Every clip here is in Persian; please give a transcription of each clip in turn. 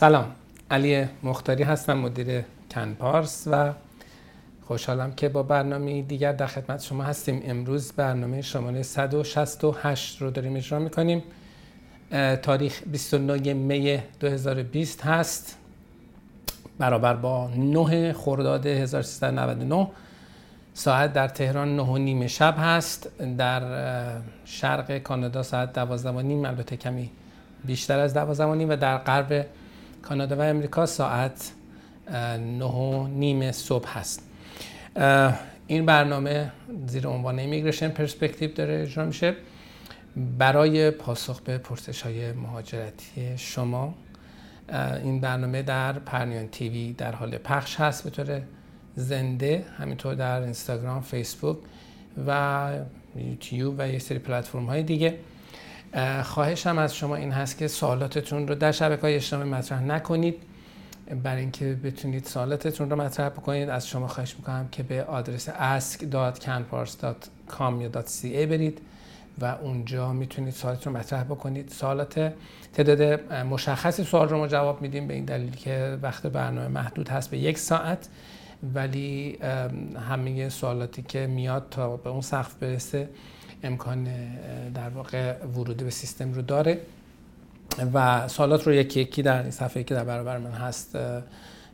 سلام علی مختاری هستم مدیر کنپارس و خوشحالم که با برنامه دیگر در خدمت شما هستیم. امروز برنامه شماره 168 رو داریم اجرا می‌کنیم. تاریخ 29 می 2020 هست. برابر با 9 خرداد 1399 ساعت در تهران 9 و نیم شب هست. در شرق کانادا ساعت 12 و نیم البته کمی بیشتر از 12 و نیم. و در غرب کانادا و امریکا ساعت 9 و نیم صبح هست. این برنامه زیر عنوان ایمیگریشن پرسپکتیو داره اجرا میشه. برای پاسخ به پرسش های مهاجرتی شما این برنامه در پرنیان تیوی در حال پخش هست به طور زنده همینطور در اینستاگرام فیسبوک و یوتیوب و یه سری پلتفرم های دیگه خواهشم از شما این هست که سوالاتتون رو در شبکه های اجتماعی مطرح نکنید. برای اینکه بتونید سوالاتتون رو مطرح بکنید از شما خواهش می‌کنم که به آدرس ask.canpars.com یا .ca برید. و اونجا می‌تونید سوالتون رو مطرح بکنید. سوالات تعداد مشخصی سوال رو ما جواب میدیم به این دلیل که وقت برنامه محدود هست به یک ساعت. ولی همه سوالاتی که میاد تا به اون سقف برسه امکان در واقع ورود به سیستم رو داره. و سوالات رو یکی یکی در این صفحه که در برابر من هست.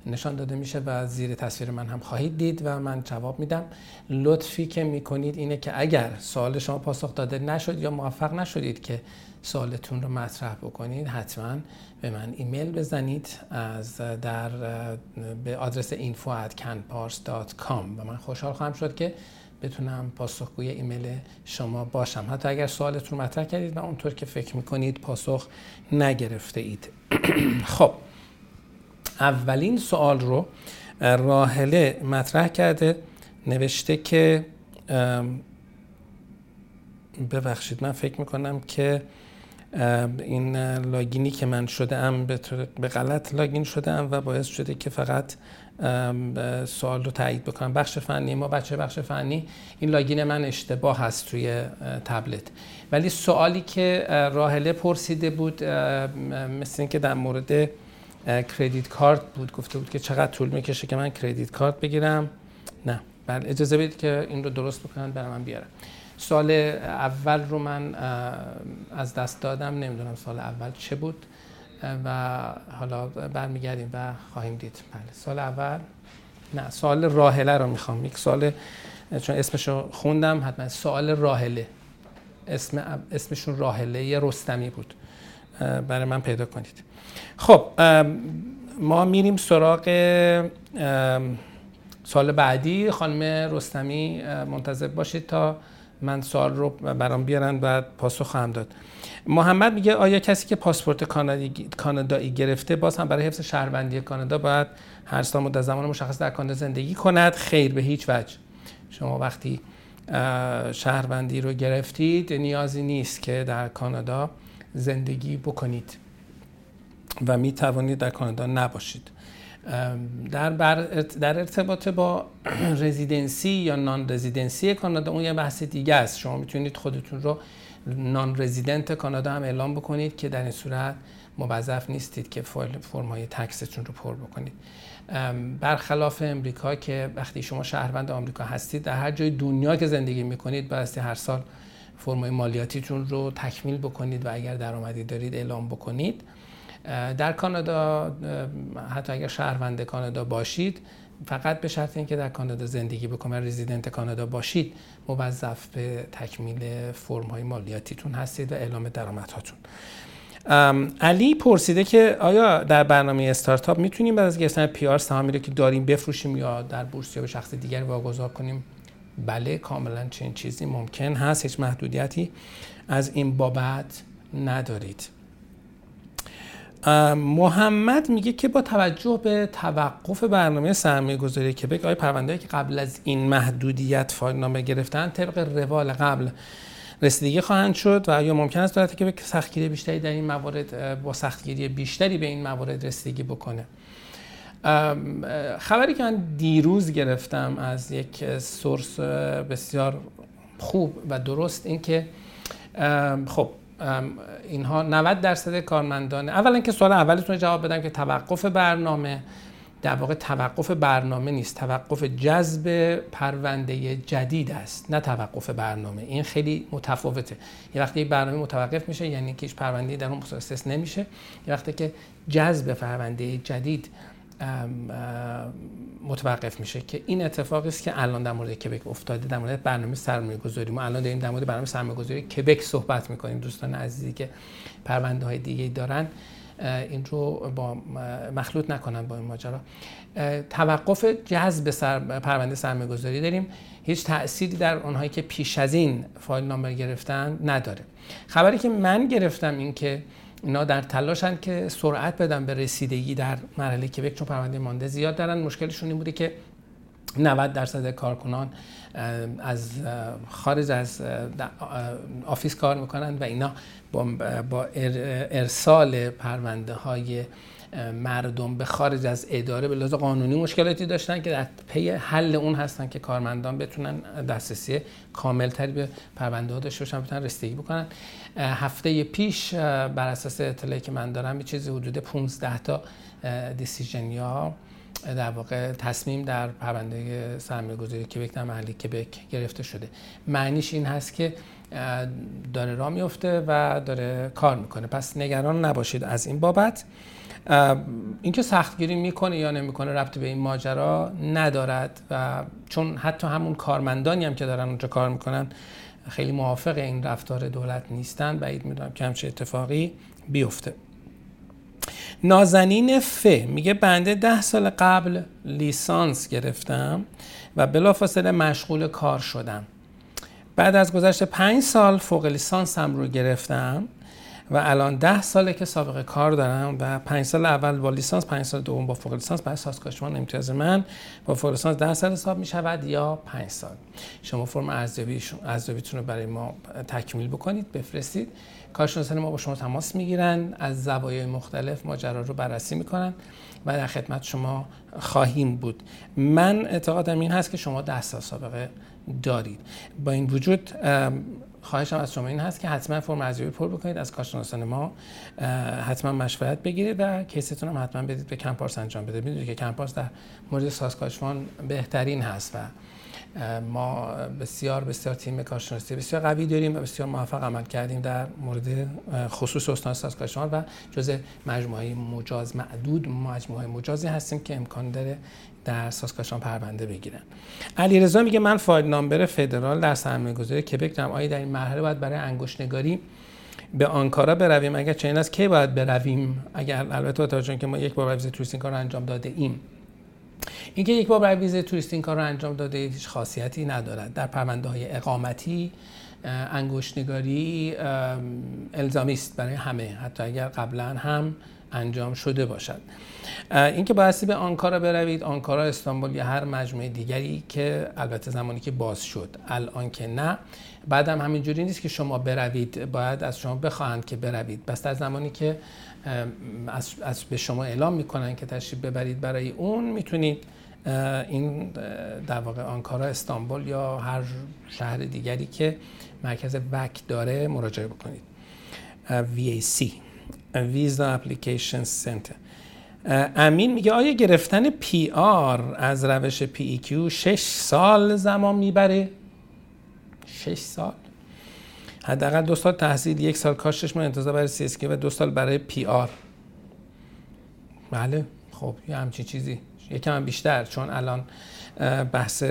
نشان داده میشه و زیر تصویر من هم خواهید دید و من جواب میدم. لطفی که می‌کنید اینه که اگر سوال شما پاسخ داده نشد یا موفق نشدید که سوالتون رو مطرح بکنید حتما به من ایمیل بزنید از در به آدرس info@canpars.com و من خوشحال خواهم شد که بتونم پاسخگوی ایمیل شما باشم. حتی اگر سوالتون مطرح کردید و اونطور که فکر می‌کنید پاسخ نگرفته اید. خب. اولین سوال رو راهله مطرح کرده نوشته که ببخشید من فکر می‌کنم که این لاگینی که من شده ام به غلط لاگین شده ام و باعث شده که فقط سوال رو تایید بکنم. بخش فنی ما بچه بخش فنی این لاگین من اشتباه هست توی تبلت. ولی سوالی که راهله پرسیده بود مثل اینکه در مورد کردیت کارت بود گفته بود که چقدر طول می‌کشه که من کردیت کارت بگیرم. نه. بله اجازه بدید که این رو درست بکنن برای من بیارم سال اول رو من از دست دادم. نمی‌دونم سال اول چه بود. و حالا برمیگردیم و خواهیم دید. بله. سال اول. نه سوال راهله رو می‌خوام. یک سال چون اسمشو خوندم حتما سوال راهله اسم اسمشون راهله رستمی بود. برای من پیدا کنید. خب ما میریم سراغ سال بعدی. خانم رستمی منتظر باشید تا من سوال رو برام بیارن و پاسخ خواهم داد. محمد میگه آیا کسی که پاسپورت کانادایی گرفته باز هم برای حفظ شهروندی کانادا باید هر سال مدت زمان مشخص در کانادا زندگی کند؟ خیر به هیچ وجه. شما وقتی شهروندی رو گرفتید نیازی نیست که در کانادا زندگی بکنید. و می توانید در کانادا نباشید. در, بر در ارتباط با رزیدنسی یا نان رزیدنسی کانادا اون یه بحث دیگه است. شما می‌تونید خودتون رو نان رزیدنت کانادا هم اعلام بکنید که در این صورت موظف نیستید که فرم های تکستون رو پر بکنید. برخلاف امریکا که وقتی شما شهروند آمریکا هستید در هر جای دنیا که زندگی می‌کنید بایستی هر سال فرمای مالیاتیتون رو تکمیل بکنید و اگر درآمدی دارید اعلام بکنید. در کانادا حتی اگر شهروند کانادا باشید فقط به شرط اینکه در کانادا زندگی بکنید رزیدنت کانادا باشید موظف به تکمیل فرم های مالیاتیتون هستید و اعلام درآمدهاتون. علی پرسیده که آیا در برنامه استارتاپ می‌تونیم بعد از گرفتن پی آر سهامی رو که داریم بفروشیم یا در بورس یا به شخص دیگری واگذار کنیم؟ بله کاملا چنین چیزی ممکن هست هیچ محدودیتی از این بابت ندارید. محمد میگه که با توجه به توقف برنامه سرمایه گذاری که آیا پرونده که قبل از این محدودیت فایل نامه گرفتن طبق روال قبل رسیدگی خواهند شد و یا ممکن است دولت که به سختگیری بیشتری در این موارد با سختگیری بیشتری به این موارد رسیدگی بکنه. خبری که من دیروز گرفتم از یک سورس بسیار خوب و درست این که خب اینها 90 درصد کارمندان اولا که سوال اولتون جواب بدم که توقف برنامه در واقع توقف برنامه نیست. توقف جذب پرونده جدید است نه توقف برنامه. این خیلی متفاوته. یه وقتی برنامه متوقف میشه یعنی که هیچ پرونده در اون متخصص نمیشه. یه وقتی که جذب پرونده جدید متوقف میشه که این اتفاقی است که الان در مورد کبک افتاده در مورد برنامه سرمایه گذاری. ما الان داریم در مورد برنامه سرمایه گذاری کبک صحبت می‌کنیم. دوستان عزیزی که پرونده های دیگه دارن این رو با مخلوط نکنن با این ماجرا. توقف جذب سر پرونده سرمایه گذاری داریم. هیچ تأثیری در اونهایی که پیش از این فایل نامبر گرفتن نداره. خبری که من گرفتم این که اینا در تلاشن که سرعت بدن به رسیدگی در مرحله کبک چون پرونده مانده زیاد دارن. مشکلشون این بوده که 90 درصد کارکنان از خارج از office کار می‌کنن و اینا با ارسال پرونده های مردم به خارج از اداره به لحاظ قانونی مشکلاتی داشتن که در پی حل اون هستن که کارمندان بتونن دسترسی کاملتری به پرونده ها داشته باشن بتونن رسیدگی بکنن. هفته پیش بر اساس اطلاعی که من دارم چیزی حدود 15 تا دیسیژن یا در واقع تصمیم در پرونده سرمایه گذاری کبک در محلی کبک گرفته شده. معنیش این هست که داره راه میفته و داره کار می‌کنه. پس نگران نباشید از این بابت. اینکه سختگیری می‌کنه یا نمی‌کنه ربطی به این ماجرا ندارد و چون حتی همون کارمندانی هم که دارن اونجا کار می‌کنن خیلی موافق این رفتار دولت نیستن. بعید می‌دونم که همچه اتفاقی بیفته. نازنین ف میگه بنده ده سال قبل لیسانس گرفتم و بلافاصله مشغول کار شدم. بعد از گذشت پنج سال فوق لیسانس هم رو گرفتم. و الان ده ساله که سابقه کار دارم و پنج سال اول با لیسانس پنج سال دوم با فوق لیسانس. بعد سازگارشمان امتیاز من با فوق لیسانس ده سال حساب می شود یا پنج سال. شما فرم ارزیابیتون رو برای ما تکمیل بکنید بفرستید. کارشناسان ما با شما تماس می‌گیرن از زوایای مختلف ماجرا رو بررسی می‌کنن و در خدمت شما خواهیم بود. من اعتقادم این هست که شما ده سال سابقه دارید. با این وجود خواهشم از شما این هست که حتما فرم ارزیابی پر بکنید از کارشناسان ما حتما مشورت بگیرید و کیستون هم حتما بدید به کمپارس انجام بده. می‌دونید که کمپارس در مورد سازکاشفان بهترین هست و ما بسیار بسیار تیم کارشناسی بسیار قوی داریم و بسیار موفق عمل کردیم در مورد خصوص استان سازکاشفان و جزء مجموعه مجاز معدود مجموعه مجازی هستیم که امکان داره در ساسکاشان پرونده بگیرن. علیرضا میگه من فایل نامبر فدرال در سرمایه گذاری کبک دارم. آیا در این مرحله باید برای انگشت نگاری به آنکارا برویم؟ اگر چنین است کی باید برویم؟ اگر البته با که ما یک بار ویزه توریستین کار رو انجام داده ایم. اینکه یک بار ویزه توریستین کار رو انجام داده هیچ خاصیتی ندارد. در پرونده های اقامتی انگشتنگاری الزامی است برای همه. حتی اگر قبلا هم انجام شده باشد. اینکه بایستی به آنکارا بروید آنکارا استانبول یا هر مجموعه دیگری که البته زمانی که باز شد الان که نه. بعدم همینجوری نیست که شما بروید باید از شما بخواهند که بروید. بس در زمانی که از, از به شما اعلام می‌کنن که تشریف ببرید برای اون می‌تونید این در واقع آنکارا استانبول یا هر شهر دیگری که مرکز VAC داره مراجعه بکنید. VAC Visa Application Center امین میگه آیا گرفتن PR از روش PEQ 6 سال زمان می‌بره؟ 6 سال؟ حداقل دو سال تحصیل یک سال کار شش ماه انتظار برای سی و دو سال برای پی آر بله خب یه همچین چیزی. یکم بیشتر چون الان بحث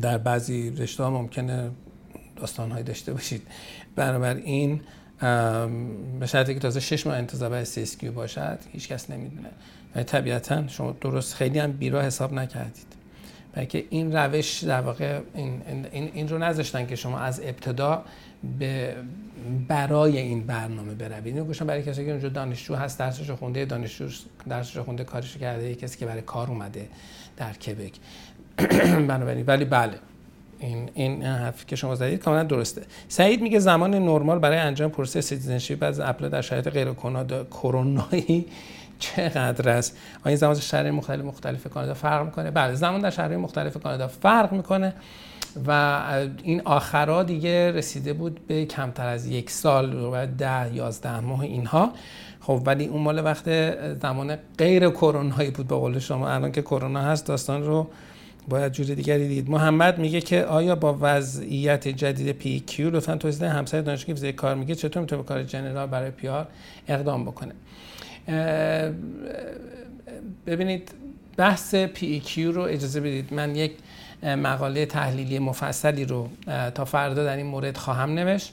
در بعضی رشته ها ممکنه داستان داشته باشید. بنابراین به شرطی که تازه شش ماه انتظار برای سی باشد هیچ کس نمی‌دونه. و طبیعتا شما درست خیلی هم بیرا حساب نکردید. بلکه این روش در واقع این, این, این رو نذاشتن که شما از ابتدا به برای این برنامه بروید. اینو گوشم برای کسی که اونجا دانشجو هست درسش خونده دانشجو درسش خونده کارش کرده کسی که برای کار اومده در کبک. بنابراین ولی بله. این این حرفی که شما زدید کاملا درسته. سعید میگه زمان نرمال برای انجام پروسه citizenship از apply در شرایط غیر کرونایی چقدر است؟ این زمان در شهر مختلف مختلف کانادا فرق می‌کنه. بله زمان در شهرهای مختلف کانادا فرق می‌کنه و این آخرا دیگه رسیده بود به کمتر از یک سال و ده یازده ماه اینها. خب ولی اون مال وقت زمان غیر کرونایی بود به قول شما. الان که کرونا هست داستان رو باید جور دیگری دید. محمد میگه که آیا با وضعیت جدید پی کیو لطفا توضیح همسر دانشگاه ویزای کار میگه چطور می‌تونه به کار جنرال برای پیار اقدام بکنه؟ ببینید بحث پی کیو رو اجازه بدید. من یک مقاله تحلیلی مفصلی رو تا فردا در این مورد خواهم نوشت.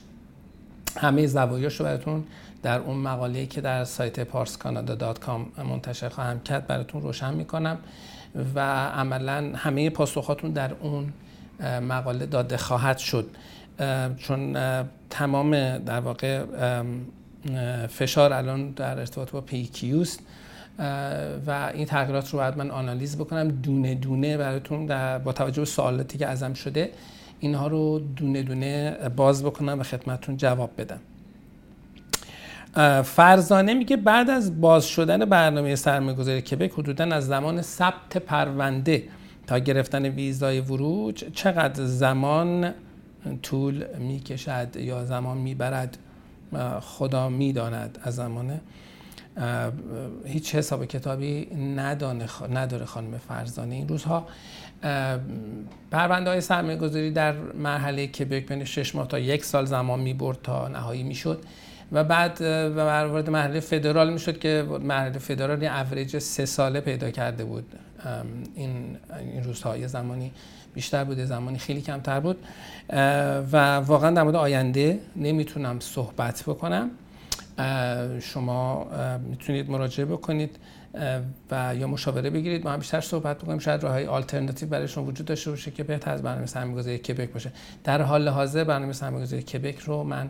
همه زوایاش رو براتون در اون مقاله که در سایت parskcanada.com منتشر خواهم کرد براتون روشن می‌کنم. و عملا همه پاسخاتون در اون مقاله داده خواهد شد. چون تمام در واقع فشار الان در ارتباط با پیکیوست و این تغییرات رو باید من آنالیز بکنم دونه دونه براتون در با توجه به سوالاتی که ازم شده اینها رو دونه دونه باز بکنم و خدمتون جواب بدم. فرزانه میگه بعد از باز شدن برنامه سرمایه‌گذاری کبک حدودا از زمان ثبت پرونده تا گرفتن ویزای ورود چقدر زمان طول می‌کشد یا زمان می‌برد؟ خدا می‌داند از زمان هیچ حساب کتابی نداره خانم فرزانه. این روزها پرونده های سرمایه گذاری در مرحله کبک بین 6 ماه تا یک سال زمان می برد تا نهایی می شد و بعد و وارد مرحله فدرال می شد که مرحله فدرال یه اوریج سه ساله پیدا کرده بود. این این روزها زمانی بیشتر بوده زمانی خیلی کمتر بود. و واقعا در مورد آینده نمی‌تونم صحبت بکنم. شما می‌تونید مراجعه بکنید و یا مشاوره بگیرید. ما هم بیشتر صحبت بکنیم. شاید راه های آلترناتیو برایشون وجود داشته باشه که بهتر از برنامه سرمایه‌گذاری کبک باشه. در حال حاضر برنامه سرمایه‌گذاری کبک رو من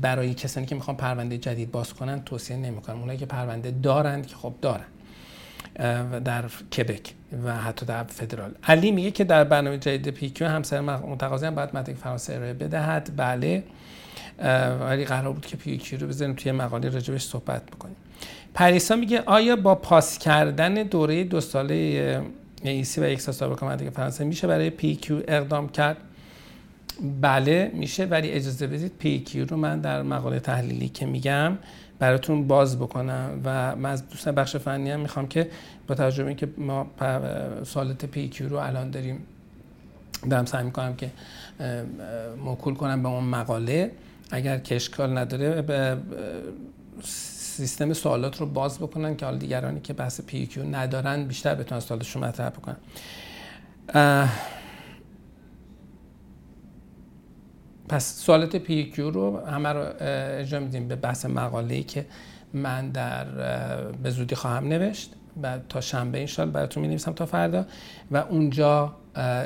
برای کسانی که می‌خوان پرونده جدید باز کنن توصیه نمی‌کنم. اونایی که پرونده دارند که خب دارن. در کبک و حتی در فدرال. علی میگه که در برنامه جدید PEQ همسر متقاضی هم باید مدرک فرانسه ارائه بدهد. بله. ولی قرار بود که PEQ رو بذاریم توی مقاله راجبش صحبت بکنیم. پریسا میگه آیا با پاس کردن دوره دو ساله AEC و یک سال سابقه مدرک فرانسه میشه برای PEQ اقدام کرد؟ بله میشه. ولی اجازه بدید PEQ رو من در مقاله تحلیلی که میگم براتون باز بکنم. و من از دوستان بخش فنی هم می‌خوام که با به اینکه ما سوالات PEQ رو الان داریم دارم سعی می‌کنم که موکول کنم به اون مقاله. اگر که اشکال نداره به سیستم سوالات رو باز بکنن که حالا دیگرانی که بحث PEQ ندارن بیشتر بتونن سوالشون مطرح بکنن. پس سوالات پی کیو رو همه رو اجرا میدیم به بحث مقاله که من در به زودی خواهم نوشت و تا شنبه این براتون می نویسم تا فردا و اونجا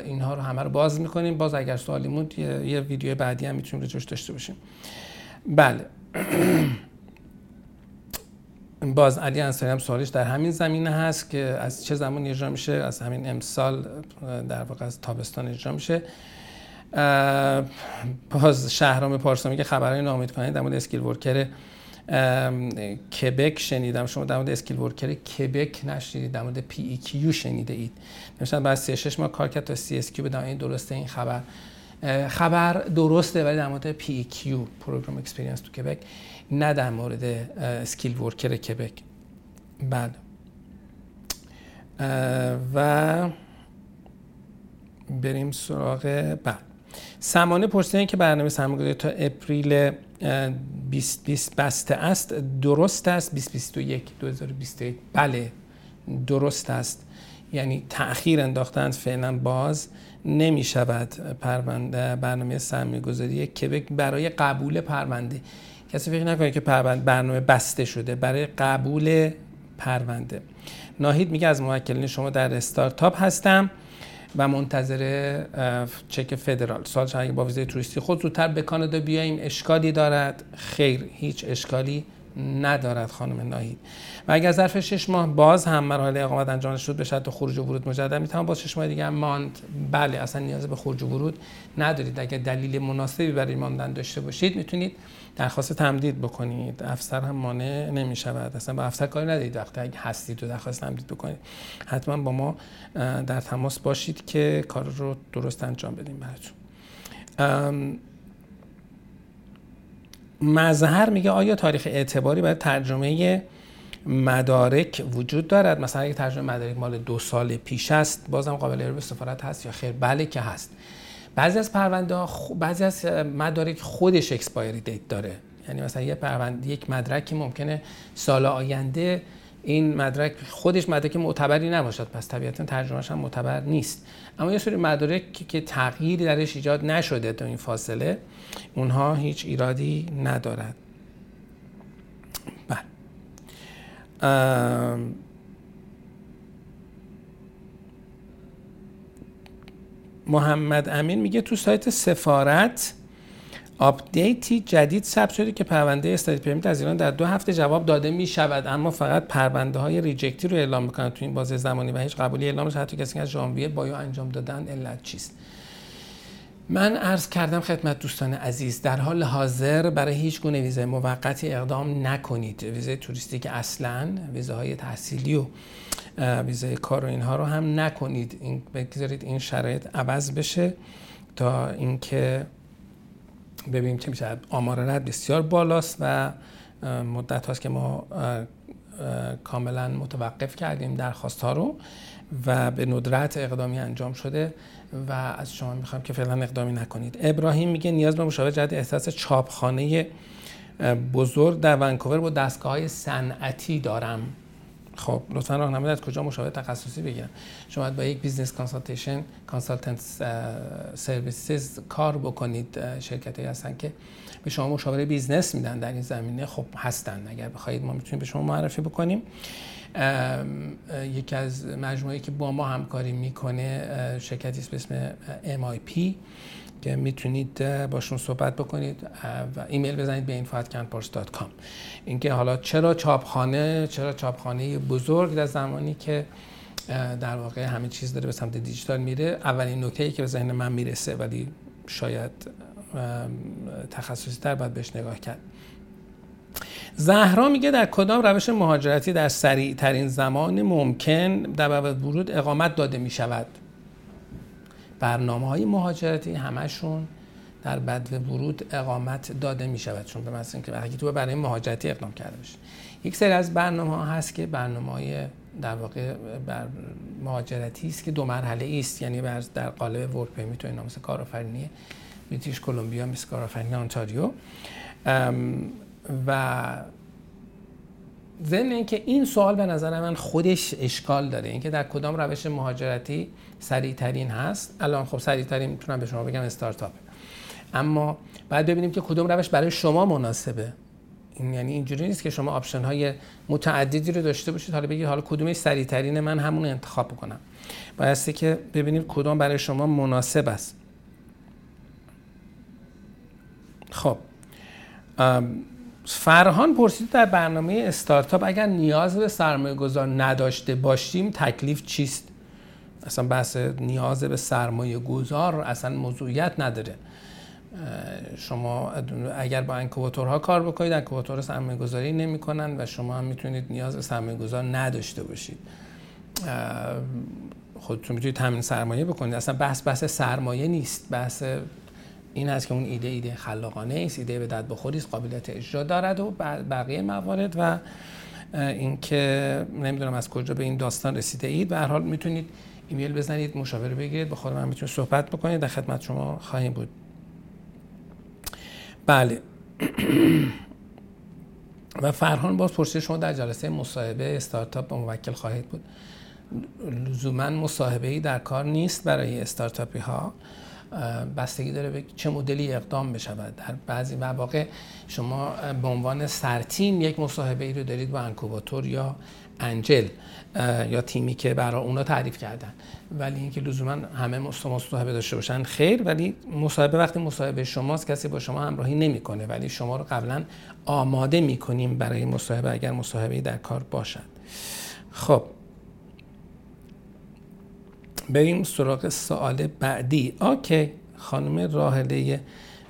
اینها رو همه رو باز می‌کنیم. باز اگر سوالی موند یه ویدیو بعدی هم می‌تونیم رجوش داشته باشیم. بله. باز علی انصاری هم سوالش در همین زمینه هست که از چه زمان اجرا میشه؟ از همین امسال در واقع از تابستان اجرا میشه. باز شهرام پارسا که خبرهای ناامید کننده در مورد skilled worker کبک شنیدم. شما در مورد skilled worker کبک نشنیدید در مورد PEQ شنیده اید. نمیشن بعد 36 ماه کار کرد تا CSQ بدم این درسته این خبر. خبر درسته ولی در مورد PEQ programme expérience du Québec نه در مورد skilled worker کبک. بعد. و بریم سراغ بعد. سمانه پرسیدن که برنامه سرمایه‌گذاری تا اپریل 2020 بسته است درست است؟ 2021 2021 بله درست است. یعنی تاخیر انداختند فعلا باز نمی شود پرونده برنامه سرمایه گذاری کبک برای قبول پرونده. کسی فکر نکنه که پرونده برنامه بسته شده برای قبول پرونده. ناهید میگه از موکلین شما در استارتاپ هستم. و منتظر چک فدرال. سوال اگه با ویزای توریستی خود زودتر به کانادا بیایم اشکالی دارد؟ خیر هیچ اشکالی ندارد خانم ناهید. و اگر ظرف شش ماه باز هم مراحل اقامت انجام شد به شرط خروج و ورود مجدد می‌توان باز شش ماه دیگه ماند. بله اصلا نیاز به خروج و ورود ندارید. اگر دلیل مناسبی برای ماندن داشته باشید می‌تونید درخواست تمدید بکنید. افسر هم مانع نمی شود اصلا با افسر کاری ندارید. وقتی اگه هستید و درخواست تمدید بکنید حتما با ما در تماس باشید که کار رو درست انجام بدیم براتون. مظهر میگه آیا تاریخ اعتباری برای ترجمه مدارک وجود دارد؟ مثلا اگه ترجمه مدارک مال دو سال پیش است بازم قابل ارائه به سفارت هست یا خیر؟ بله که هست. بعضی از پرونده ها بعضی از مدارک خودش expiry date داره. یعنی مثلا یه پرونده یک مدرکی ممکنه سال آینده این مدرک خودش مدرک معتبری نباشد پس طبیعتا ترجمهش هم معتبر نیست. اما یه سری مدارک که تغییری درش ایجاد نشده تو این فاصله اونها هیچ ایرادی ندارد بله. محمد امین میگه تو سایت سفارت update ی جدید ثبت شده که پرونده study permit از ایران در دو هفته جواب داده می شود اما فقط پرونده های reject ی رو اعلام می‌کنن تو این بازه زمانی و هیچ قبولی اعلامش حتی کسی که از ژانویه bio انجام دادن علت چیست؟ من عرض کردم خدمت دوستان عزیز در حال حاضر برای هیچ گونه ویزای موقتی اقدام نکنید. ویزای توریستی اصلا ویزاهای تحصیلی و ویزای کار و اینها رو هم نکنید. این بگذارید این شرایط عوض بشه تا اینکه ببینیم چه میشه. آمار رد بسیار بالاست و مدت هاست که ما کاملا متوقف کردیم درخواست ها رو و به ندرت اقدامی انجام شده. و از شما می‌خوام که فعلا اقدامی نکنید. ابراهیم میگه نیاز به مشاور جدید احساس چاپخانه بزرگ در ونکوور با دستگاه های صنعتی دارم. خب لطفا راهنمایی از کجا مشاور تخصصی بگیرم؟ شما با یک business consultation consultant services کار بکنید. شرکت هایی هستن که به شما مشاوره business میدن در این زمینه. خب هستن. اگر بخواید ما می‌تونیم به شما معرفی بکنیم. یکی از مجموعه که با ما همکاری می‌کنه شرکتی است به اسم MIP که می‌تونید باشون صحبت بکنید و ایمیل بزنید به info@canpars.com اینکه حالا چرا چاپخانه چرا چاپخانه بزرگ در زمانی که در واقع همه چیز داره به سمت دیجیتال میره اولین نکته ای که به ذهن من می‌رسه ولی شاید تخصصی تر باید بهش نگاه کرد. زهرا میگه در کدام روش مهاجرتی در سریع ترین زمان ممکن در ورود اقامت داده می شود برنامه های مهاجرتی همشون در بد ورود اقامت داده می شود چون به مثل اینکه وقتی تو برای مهاجرتی اقدام کرده باشه یک سری از برنامه ها هست که برنامه های در واقع بر مهاجرتی است که دو مرحله است یعنی در قالب ورک پرمیت و اینا مثل کارآفرینی بریتیش کلمبیا مثل کارآفرینی آنتاریو و ضمن اینکه این سوال به نظر من خودش اشکال داره. اینکه در کدام روش مهاجرتی سریع ترین هست. الان خب سریع ترین می‌تونم به شما بگم استارتاپ. اما بعد ببینیم که کدوم روش برای شما مناسبه. این یعنی اینجوری نیست که شما option های متعددی رو داشته باشید. حالا بگید حالا کدومش سریع ترین من همون انتخاب بکنم. بایستی که ببینیم کدوم برای شما مناسب است. خب. فرهان پرسید در برنامه استارتاپ اگر نیاز به سرمایه گذار نداشته باشیم تکلیف چیست؟ اصلا بحث نیاز به سرمایه گذار اصلا موضوعیت نداره. شما اگر با انکوباتورها کار بکنید انکوباتور سرمایه گذاری نمی کنن و شما هم می‌تونید نیاز به سرمایه گذار نداشته باشید. خودتون می‌تونید تامین سرمایه بکنید. اصلا بحث بحث سرمایه نیست. بحث این هست که اون ایده ایده خلاقانه است ایده به داد بخوری است قابلیت اجرا دارد و بقیه موارد و اینکه نمی‌دونم از کجا به این داستان رسیده اید. به هر حال می‌تونید ایمیل بزنید مشاوره بگیرید با خود من می‌تونید صحبت بکنید. در خدمت شما خواهیم بود. بله. و فرهان باز پرسید شما در جلسه مصاحبه استارتاپ با موکل خواهید بود. لزوما مصاحبه ای در کار نیست برای استارتاپی ها بستگی داره به چه مدلی اقدام بشود. در بعضی مواقع شما به عنوان سرتیم یک مصاحبه ای رو دارید با انکوباتور یا انجل یا تیمی که برای اونا تعریف کردن. ولی اینکه لزوما همه مصاحبه داشته باشن خیر. ولی مصاحبه وقتی مصاحبه شماست کسی با شما همراهی نمی‌کنه. ولی شما رو قبلا آماده می‌کنیم برای مصاحبه اگر مصاحبه در کار باشد. خب بریم سراغ سوال بعدی. اوکی خانم راهله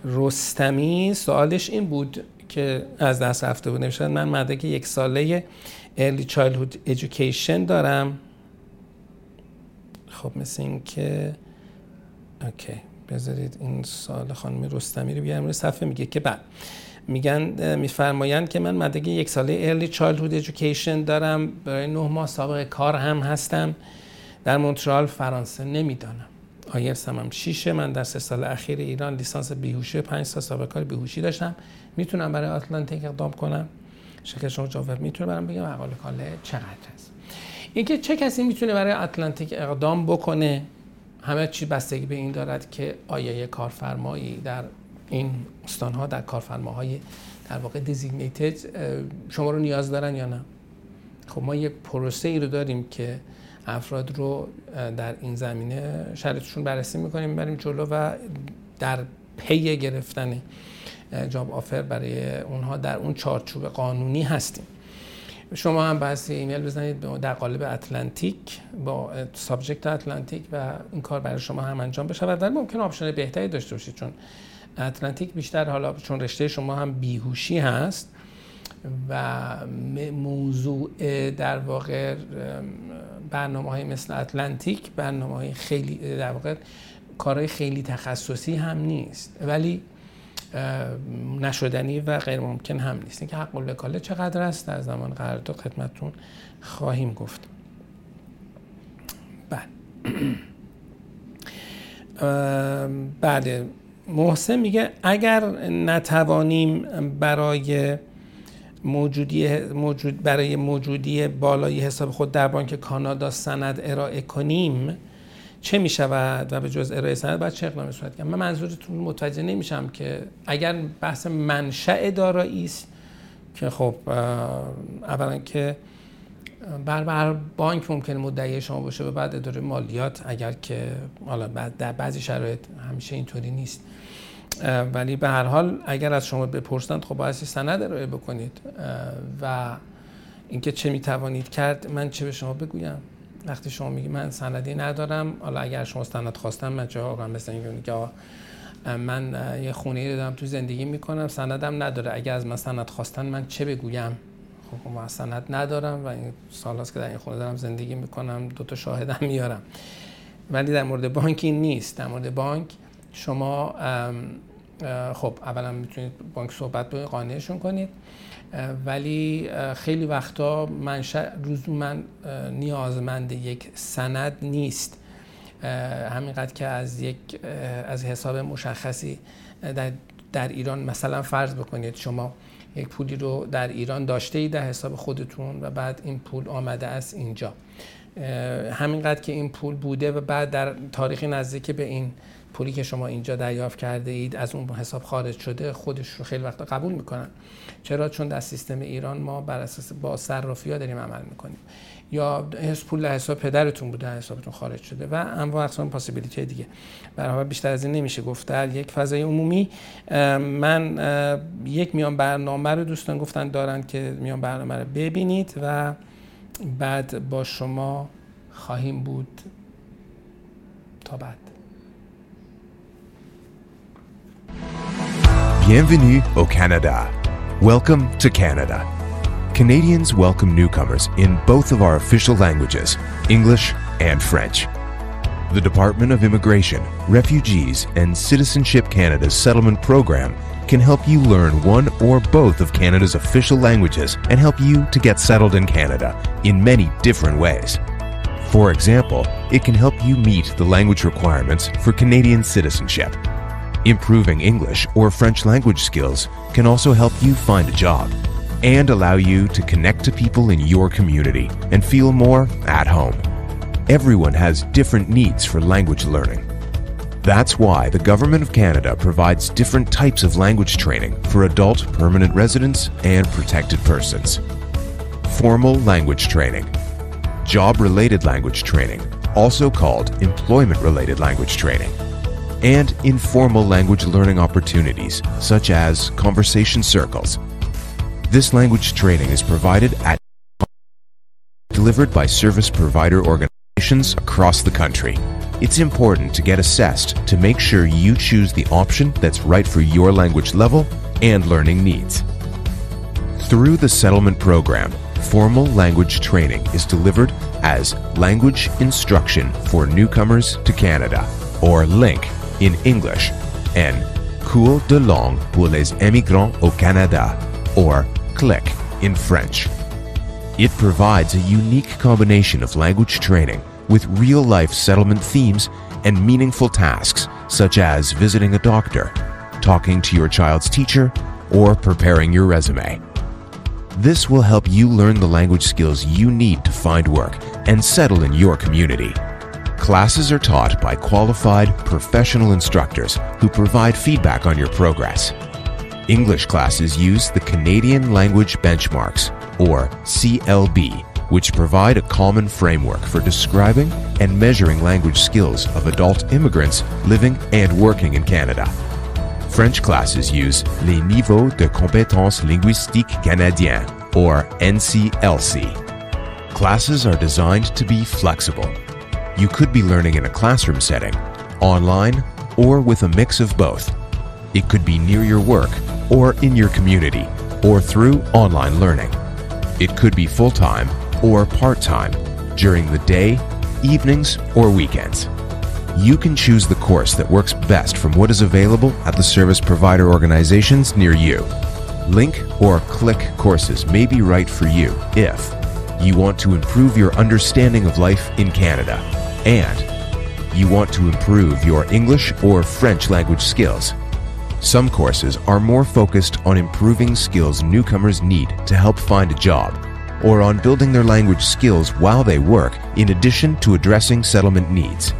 رستمی سوالش این بود که از دست رفته بود. نوشتن من مدرک یک ساله Early Childhood Education دارم. خب مثل این که اوکی بذارید این سال خانم رستمی رو بیارم. روی صفحه میگه که بعد میگن میفرمایند که من مدرک یک ساله Early Childhood Education دارم. برای نه ماه سابقه کار هم هستم. در مونترال فرانسه نمی‌دانم. آیلتس هم, شیشه. من در سه سال اخیر ایران لیسانس بیهوشی پنج سال سابقه کار بیهوشی داشتم. می‌تونم برای آتلانتیک اقدام کنم؟ شکل شما جواب می‌تونه برام بگم اقال کاله چقدر هست اینکه چه کسی می‌تونه برای آتلانتیک اقدام بکنه؟ همه چی بستگی به این دارد که آیا یک کارفرمایی در این استانها در کارفرماهای در واقع دیزیگنیتد شما رو نیاز دارن یا نه؟ خب ما یک پروسه ای رو داریم که افراد رو در این زمینه شرطشون بررسی می‌کنیم بریم جلو و در پی گرفتن job offer برای اونها در اون چارچوب قانونی هستیم. شما هم بحث ایمیل بزنید در قالب اتلانتیک با subject اتلانتیک و این کار برای شما هم انجام بشه و در ممکن option بهتری داشته باشید چون اتلانتیک بیشتر حالا چون رشته شما هم بیهوشی هست و موضوع در واقع برنامه های مثل اتلانتیک برنامه های خیلی در واقع کارهای خیلی تخصصی هم نیست. ولی نشدنی و غیر ممکن هم نیست. اینکه حق الوکاله چقدر است در زمان قرارداد خدمتتون خواهیم گفت. بله. بله. محسن میگه اگر نتوانیم برای موجودی موجود برای موجودی بالای حساب خود در بانک کانادا سند ارائه کنیم چه می شود و به جز ارائه سند باید چه اقدامی صورت کنم من منظورتون متوجه نمیشم که اگر بحث منشأ دارایی است که خب اولا که بر بر بانک ممکن مدعی شما باشه و بعد اداره مالیات اگر که حالا در بعضی شرایط همیشه اینطوری نیست. ولی به هر حال اگر از شما بپرسند خب باید سند ارائه بکنید. و اینکه چه می‌توانید کرد من چه به شما بگویم؟ وقتی شما میگی من سندی ندارم حالا اگر شما سند خواستم من جواب هم مثل اینکه من یه خونه ای دارم تو زندگی می‌کنم سندم نداره. اگر از من سند خواستن من چه بگویم؟ خب من سند ندارم و این سال هست که در این خونه دارم زندگی می‌کنم دو تا شاهدم میارم. ولی در مورد بانک این نیست. در مورد بانک شما خب اولا می‌تونید بانک صحبت به قانعشون کنید. ولی خیلی وقتا منشأ من نیازمند یک سند نیست. همینقدر که از یک از حساب مشخصی در, در ایران مثلا فرض بکنید شما یک پولی رو در ایران داشته اید در حساب خودتون و بعد این پول آمده است اینجا. همینقدر که این پول بوده و بعد در تاریخی نزدیک به این پولی که شما اینجا دریافت کرده اید از اون حساب خارج شده خودش رو خیلی وقتا قبول می‌کنن. چرا؟ چون در سیستم ایران ما بر اساس با صرافی ها داریم عمل می‌کنیم. یا پول در حساب پدرتون بوده حسابتون خارج شده و انواع اقسام پاسیبیلیتی دیگه. برای بیشتر از این نمیشه گفت. در یک فضای عمومی من یک میان برنامه رو دوستان گفتن دارن که میان برنامه رو ببینید و بعد با شما خواهیم بود. تا بعد. Bienvenue au Canada. Welcome to Canada. Canadians welcome newcomers in both of our official languages, English and French. The Department of Immigration, Refugees, and Citizenship Canada's settlement program can help you learn one or both of Canada's official languages and help you to get settled in Canada in many different ways. For example, it can help you meet the language requirements for Canadian citizenship. Improving English or French language skills can also help you find a job and allow you to connect to people in your community and feel more at home. Everyone has different needs for language learning. That's why the Government of Canada provides different types of language training for adult permanent residents and protected persons. formal language training, job related language training, also called employment related language training, and informal language learning opportunities such as conversation circles. This language training is provided at delivered by service provider organizations across the country. It's important to get assessed to make sure you choose the option that's right for your language level and learning needs. Through the settlement program, formal language training is delivered as Language Instruction for Newcomers to Canada, or LINK in English, and Cours de langue pour les émigrants au Canada, or CLIC in French. It provides a unique combination of language training with real life settlement themes and meaningful tasks, such as visiting a doctor, talking to your child's teacher, or preparing your resume. This will help you learn the language skills you need to find work and settle in your community. Classes are taught by qualified professional instructors who provide feedback on your progress. English classes use the Canadian Language Benchmarks, or CLB, which provide a common framework for describing and measuring language skills of adult immigrants living and working in Canada. French classes use les niveaux de compétences linguistiques canadiens, or NCLC. Classes are designed to be flexible. You could be learning in a classroom setting, online, or with a mix of both. It could be near your work, or in your community, or through online learning. It could be full time or part time, during the day, evenings, or weekends. You can choose the course that works best from what is available at the service provider organizations near you. Link or click courses may be right for you if you want to improve your understanding of life in Canada and you want to improve your English or French language skills. Some courses are more focused on improving skills newcomers need to help find a job or on building their language skills while they work in addition to addressing settlement needs.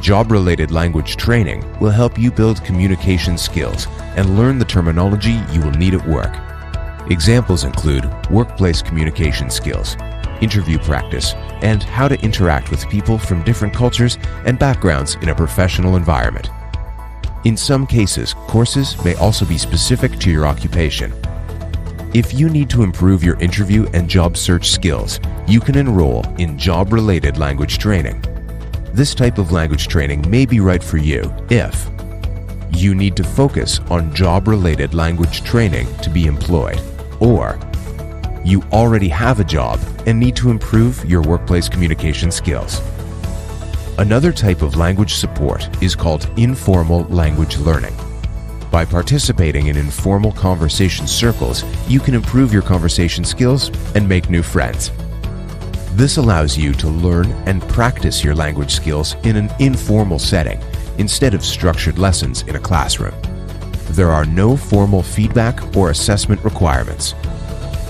Job related language training will help you build communication skills and learn the terminology you will need at work. Examples include workplace communication skills, interview practice, and how to interact with people from different cultures and backgrounds in a professional environment. In some cases, courses may also be specific to your occupation. If you need to improve your interview and job search skills, you can enroll in job related language training. This type of language training may be right for you if you need to focus on job related language training to be employed, or you already have a job and need to improve your workplace communication skills. Another type of language support is called informal language learning. By participating in informal conversation circles, you can improve your conversation skills and make new friends. This allows you to learn and practice your language skills in an informal setting instead of structured lessons in a classroom. There are no formal feedback or assessment requirements.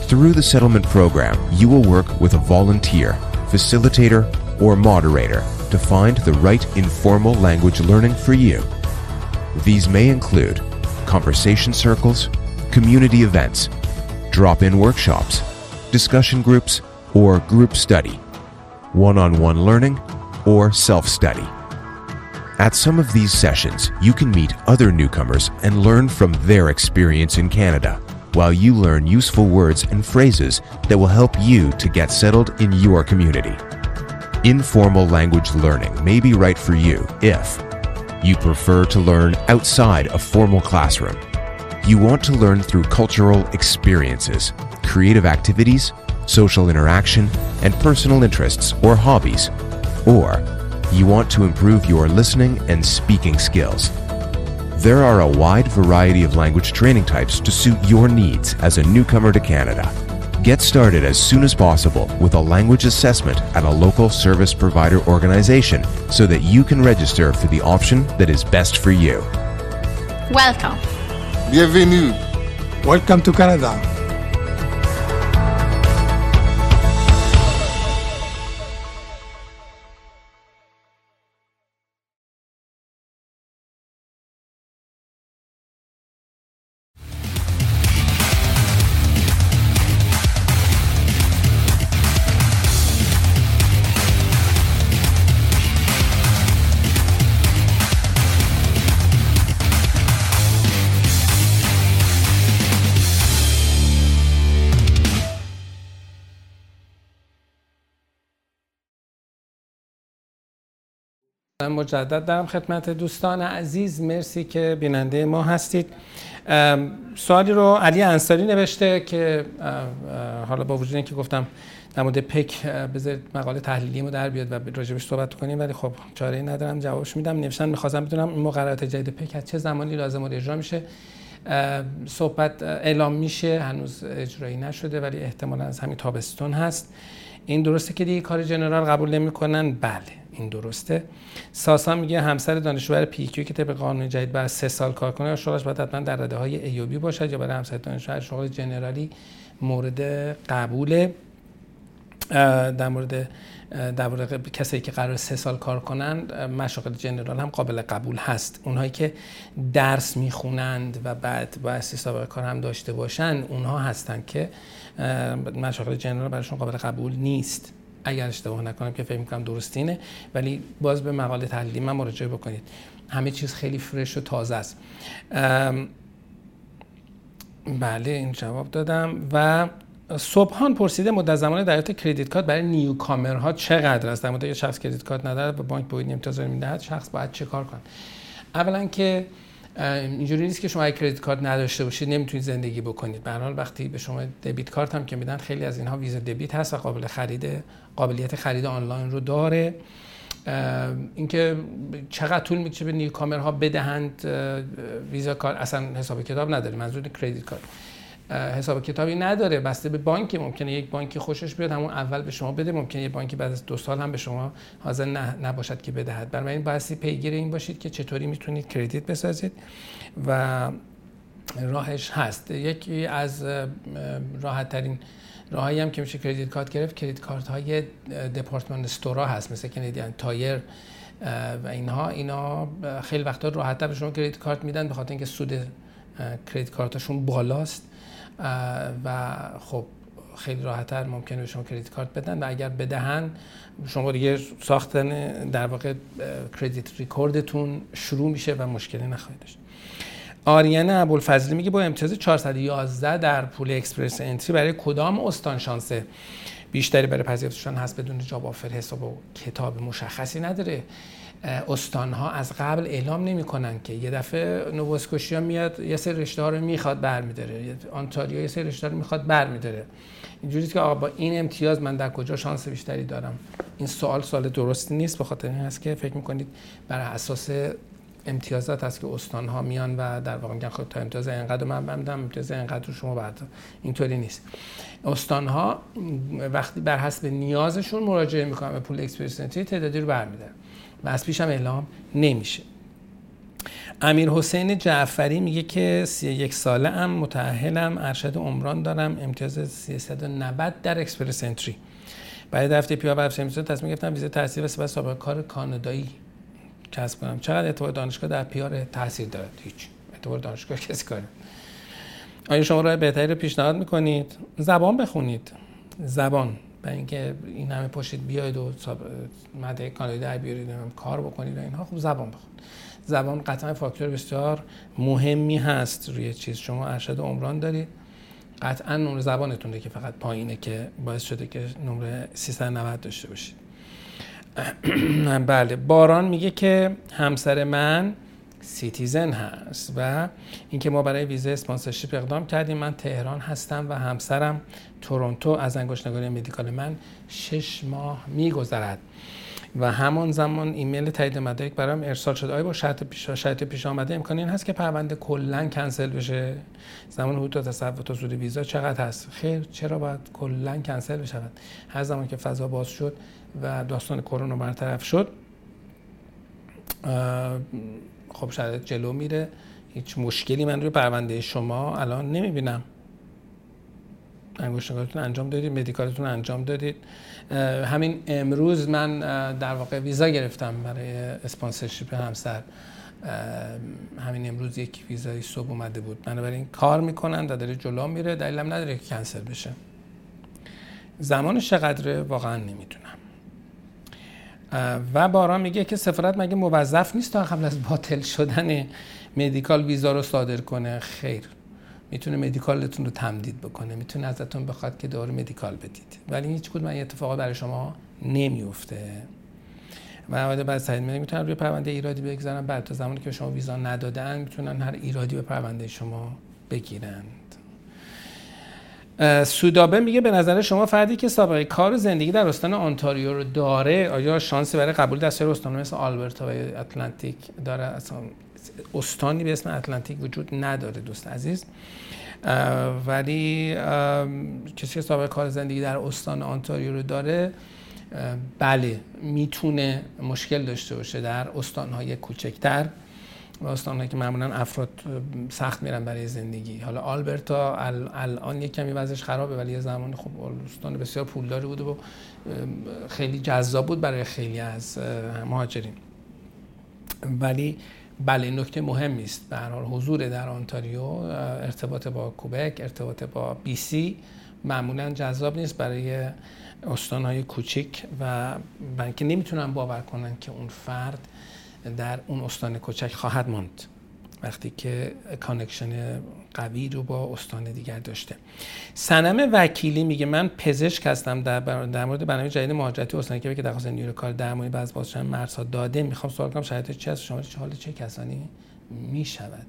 Through the settlement program, you will work with a volunteer, facilitator, or moderator to find the right informal language learning for you. These may include conversation circles, community events, drop in workshops, discussion groups, or group study, one on one learning, or self study. At some of these sessions, you can meet other newcomers and learn from their experience in Canada, while you learn useful words and phrases that will help you to get settled in your community. Informal language learning may be right for you if you prefer to learn outside a formal classroom. You want to learn through cultural experiences, creative activities, social interaction, and personal interests or hobbies. Or you want to improve your listening and speaking skills. There are a wide variety of language training types to suit your needs as a newcomer to Canada. Get started as soon as possible with a language assessment at a local service provider organization so that you can register for the option that is best for you. Welcome. Bienvenue. Welcome to Canada. مجدد دارم خدمت دوستان عزیز. مرسی که بیننده ما هستید. سوالی رو علی انصاری نوشته که حالا با وجود اینکه گفتم در مورد پک بذارید مقاله تحلیلی ما در بیاد و راجبش صحبت کنیم ولی خب چاره ای ندارم جوابش میدم. نوشتن می‌خواستم بدونم این مقررات جدید پک از چه زمانی لازم اجرا میشه. صحبت اعلام میشه. هنوز اجرایی نشده ولی احتمالا از همین تابستون هست. این درسته که دیگه کار جنرال قبول نمی‌کنن؟ بله. این درسته. ساسا میگه همسر دانشجو پی که طبق قانون جدید بعد سه سال کار کنه شغلش باید حتما در رده های ایوبی باشد یا برای همسر دانشجو شغل جنرالی مورد قبوله. در مورد در مورد کسایی که قرار سه سال کار کنند مشاغل جنرال هم قابل قبول هست. اونهایی که درس می‌خونند و بعد باید سابقه کار هم داشته باشن اونها هستند که مشاغل جنرال براشون قابل قبول نیست. اگر اشتباه نکنم که فکر می‌کنم درست اینه ولی باز به مقاله تحلیلی من مراجعه بکنید. همه چیز خیلی فرش و تازه است. بله این جواب دادم. و صبحان پرسیده مدت زمان دریافت کردیت کارت برای نیو ها چقدر است؟ در مورد شخص کردیت کارت نداره و بانک باید امتیاز می‌دهد شخص باید چه کار کنه اولا که اینجوری نیست که شما کردیت کارت نداشته باشید نمی‌تونید زندگی بکنید. به حال وقتی به شما دبیت کارت هم که میدن خیلی از اینها ویزا دبیت هست و قابل خرید قابلیت خرید آنلاین رو داره. اینکه چقدر طول می‌کشه به نیو ها بدهند ویزا کارت اصلا حساب کتاب نداره منظور کردیت کارت. حساب کتابی نداره. بسته به بانک ممکنه یک بانکی خوشش بیاد همون اول به شما بده. ممکنه یک بانکی بعد از دو سال هم به شما حاضر نباشد که بدهد. این بایستی پیگیر این باشید که چطوری می‌تونید کردیت بسازید و راهش هست. یکی از راحت ترین راهایی هم که میشه credit card گرفت credit card های department store ا هست مثل Canadian Tire و اینها. اینا خیلی وقتا راحت به شما credit card میدن به خاطر اینکه سود credit card شون بالاست. و خب خیلی راحتتر ممکنه به شما credit card بدن و اگر بدهن شما دیگه ساختن در واقع credit record تون شروع میشه و مشکلی نخواهید داشت. آریان ابوالفضلی میگه با امتیاز 411 در pool Express Entry برای کدام استان شانس بیشتری برای پذیرفتشان هست بدون job offer حساب و کتاب مشخصی نداره. استانها از قبل اعلام نمی‌کنن که. یه دفعه نووسکوشیا میاد یه سری رشته ها رو می‌خواد برمیداره. آنتاریو یه سری رشته رو می‌خواد برمیداره. اینجوری که آقا با این امتیاز من در کجا شانس بیشتری دارم؟ این سوال سوال درستی نیست به خاطر این هست که فکر می‌کنید بر اساس امتیازات هست که استان ها میان و در واقع میگن خب تا امتیاز اینقدر من بمیدم امتیاز اینقدر رو شما بعد اینطوری نیست. استان ها وقتی بر حسب نیازشون مراجعه می‌کنن به pool Express Entry تعدادی رو برمیدارن. و از پیشم اعلام نمیشه. امیر حسین جعفری میگه که سی یک ساله ام متاهلم ارشد عمران دارم امتیاز 390 در Express Entry. بعد دفعه پی و افسر تصمیم گرفتم ویزا تحصیل و سابقه کار کانادایی کسب کنم. چقدر اعتبار دانشگاه در پیار تاثیر دارد؟ هیچ. اعتبار دانشگاه کسی کاره آیا شما راه بهتری رو پیشنهاد می‌کنید؟ زبان بخونید. زبان. برای اینکه این همه پشت بیاید و مده کانادایی در بیارید کار بکنید و اینها خوب زبان بخون. زبان قطعا فاکتور بسیار مهمی هست روی چیز. شما ارشد عمران دارید قطعا نمره زبانتونه که فقط پایینه که باعث شده که نمره 390 داشته باشید. بله باران میگه که همسر من citizen هست و اینکه ما برای ویزا sponsorship اقدام کردیم. من تهران هستم و همسرم تورنتو از انگشتنگاری medical من شش ماه میگذرد. و همان زمان ایمیل تایید مدارک برام ارسال شد. آیا با شرط پیش شرط پیش آمده امکان این هست که پرونده کلا کنسل بشه؟ زمان حدود تصوف تا سود ویزا چقدر هست؟ خیر چرا باید کلا کنسل بشود؟ هر زمان که فضا باز شد و داستان کرونا برطرف شد خب شاید جلو میره. هیچ مشکلی من روی پرونده شما الان نمی‌بینم. انگشتنگارتون انجام دادید مدیکالتون انجام دادید. همین امروز من در واقع ویزا گرفتم برای اسپانسرشیپ همسر. همین امروز یک ویزای صبح اومده بود. بنابراین کار می‌کنن و داره جلو میره. دلیلم نداره که کنسل بشه. زمانش چقدره؟ واقعا نمی‌دونم. و باران میگه که سفارت مگه موظف نیست تا قبل از باطل شدن مدیکال ویزا رو صادر کنه؟ خیر. می‌تونه مدیکالتون رو تمدید بکنه می‌تونه ازتون بخواد که دور مدیکال بدید. ولی هیچ کدوم این اتفاقات برای شما نمیفته مواد بعد سعید می‌تونن روی پرونده ایرادی بگذارن بعد تا زمانی که شما ویزا ندادن می‌تونن هر ایرادی به پرونده شما بگیرند. سودابه میگه به نظر شما فردی که سابقه کار زندگی در استان آنتاریو رو داره آیا شانسی برای قبول دستیار استان مثل آلبرتا و اتلانتیک داره؟ اصلا استانی به اسم اتلانتیک وجود نداره دوست عزیز. ولی کسی که سابقه کار زندگی در استان آنتاریو رو داره بله می‌تونه مشکل داشته باشه در استانهای کوچکتر و استانهایی که معمولا افراد سخت میرن برای زندگی. حالا آلبرتا الان یک کمی وضعش خرابه ولی یه زمان خب استان بسیار پولداری بوده و خیلی جذاب بود برای خیلی از مهاجرین. ولی بله این نکته مهمی است به هر حضور در آنتاریو ارتباط با کوبک ارتباط با بی سی معمولا جذاب نیست برای استانهای کوچیک و برای که نمی‌تونن باور کنن که اون فرد در اون استان کوچک خواهد ماند. وقتی که connection قوی رو با استان دیگر داشته. سنم وکیلی میگه من پزشک هستم در, در مورد برنامه جدید مهاجرتی استان که درخواست نیروی کار درمانی بعد باز شدن مرزها داده می‌خوام سوال کنم شرایط چی هست؟ شما چه حال چه کسانی می‌شود؟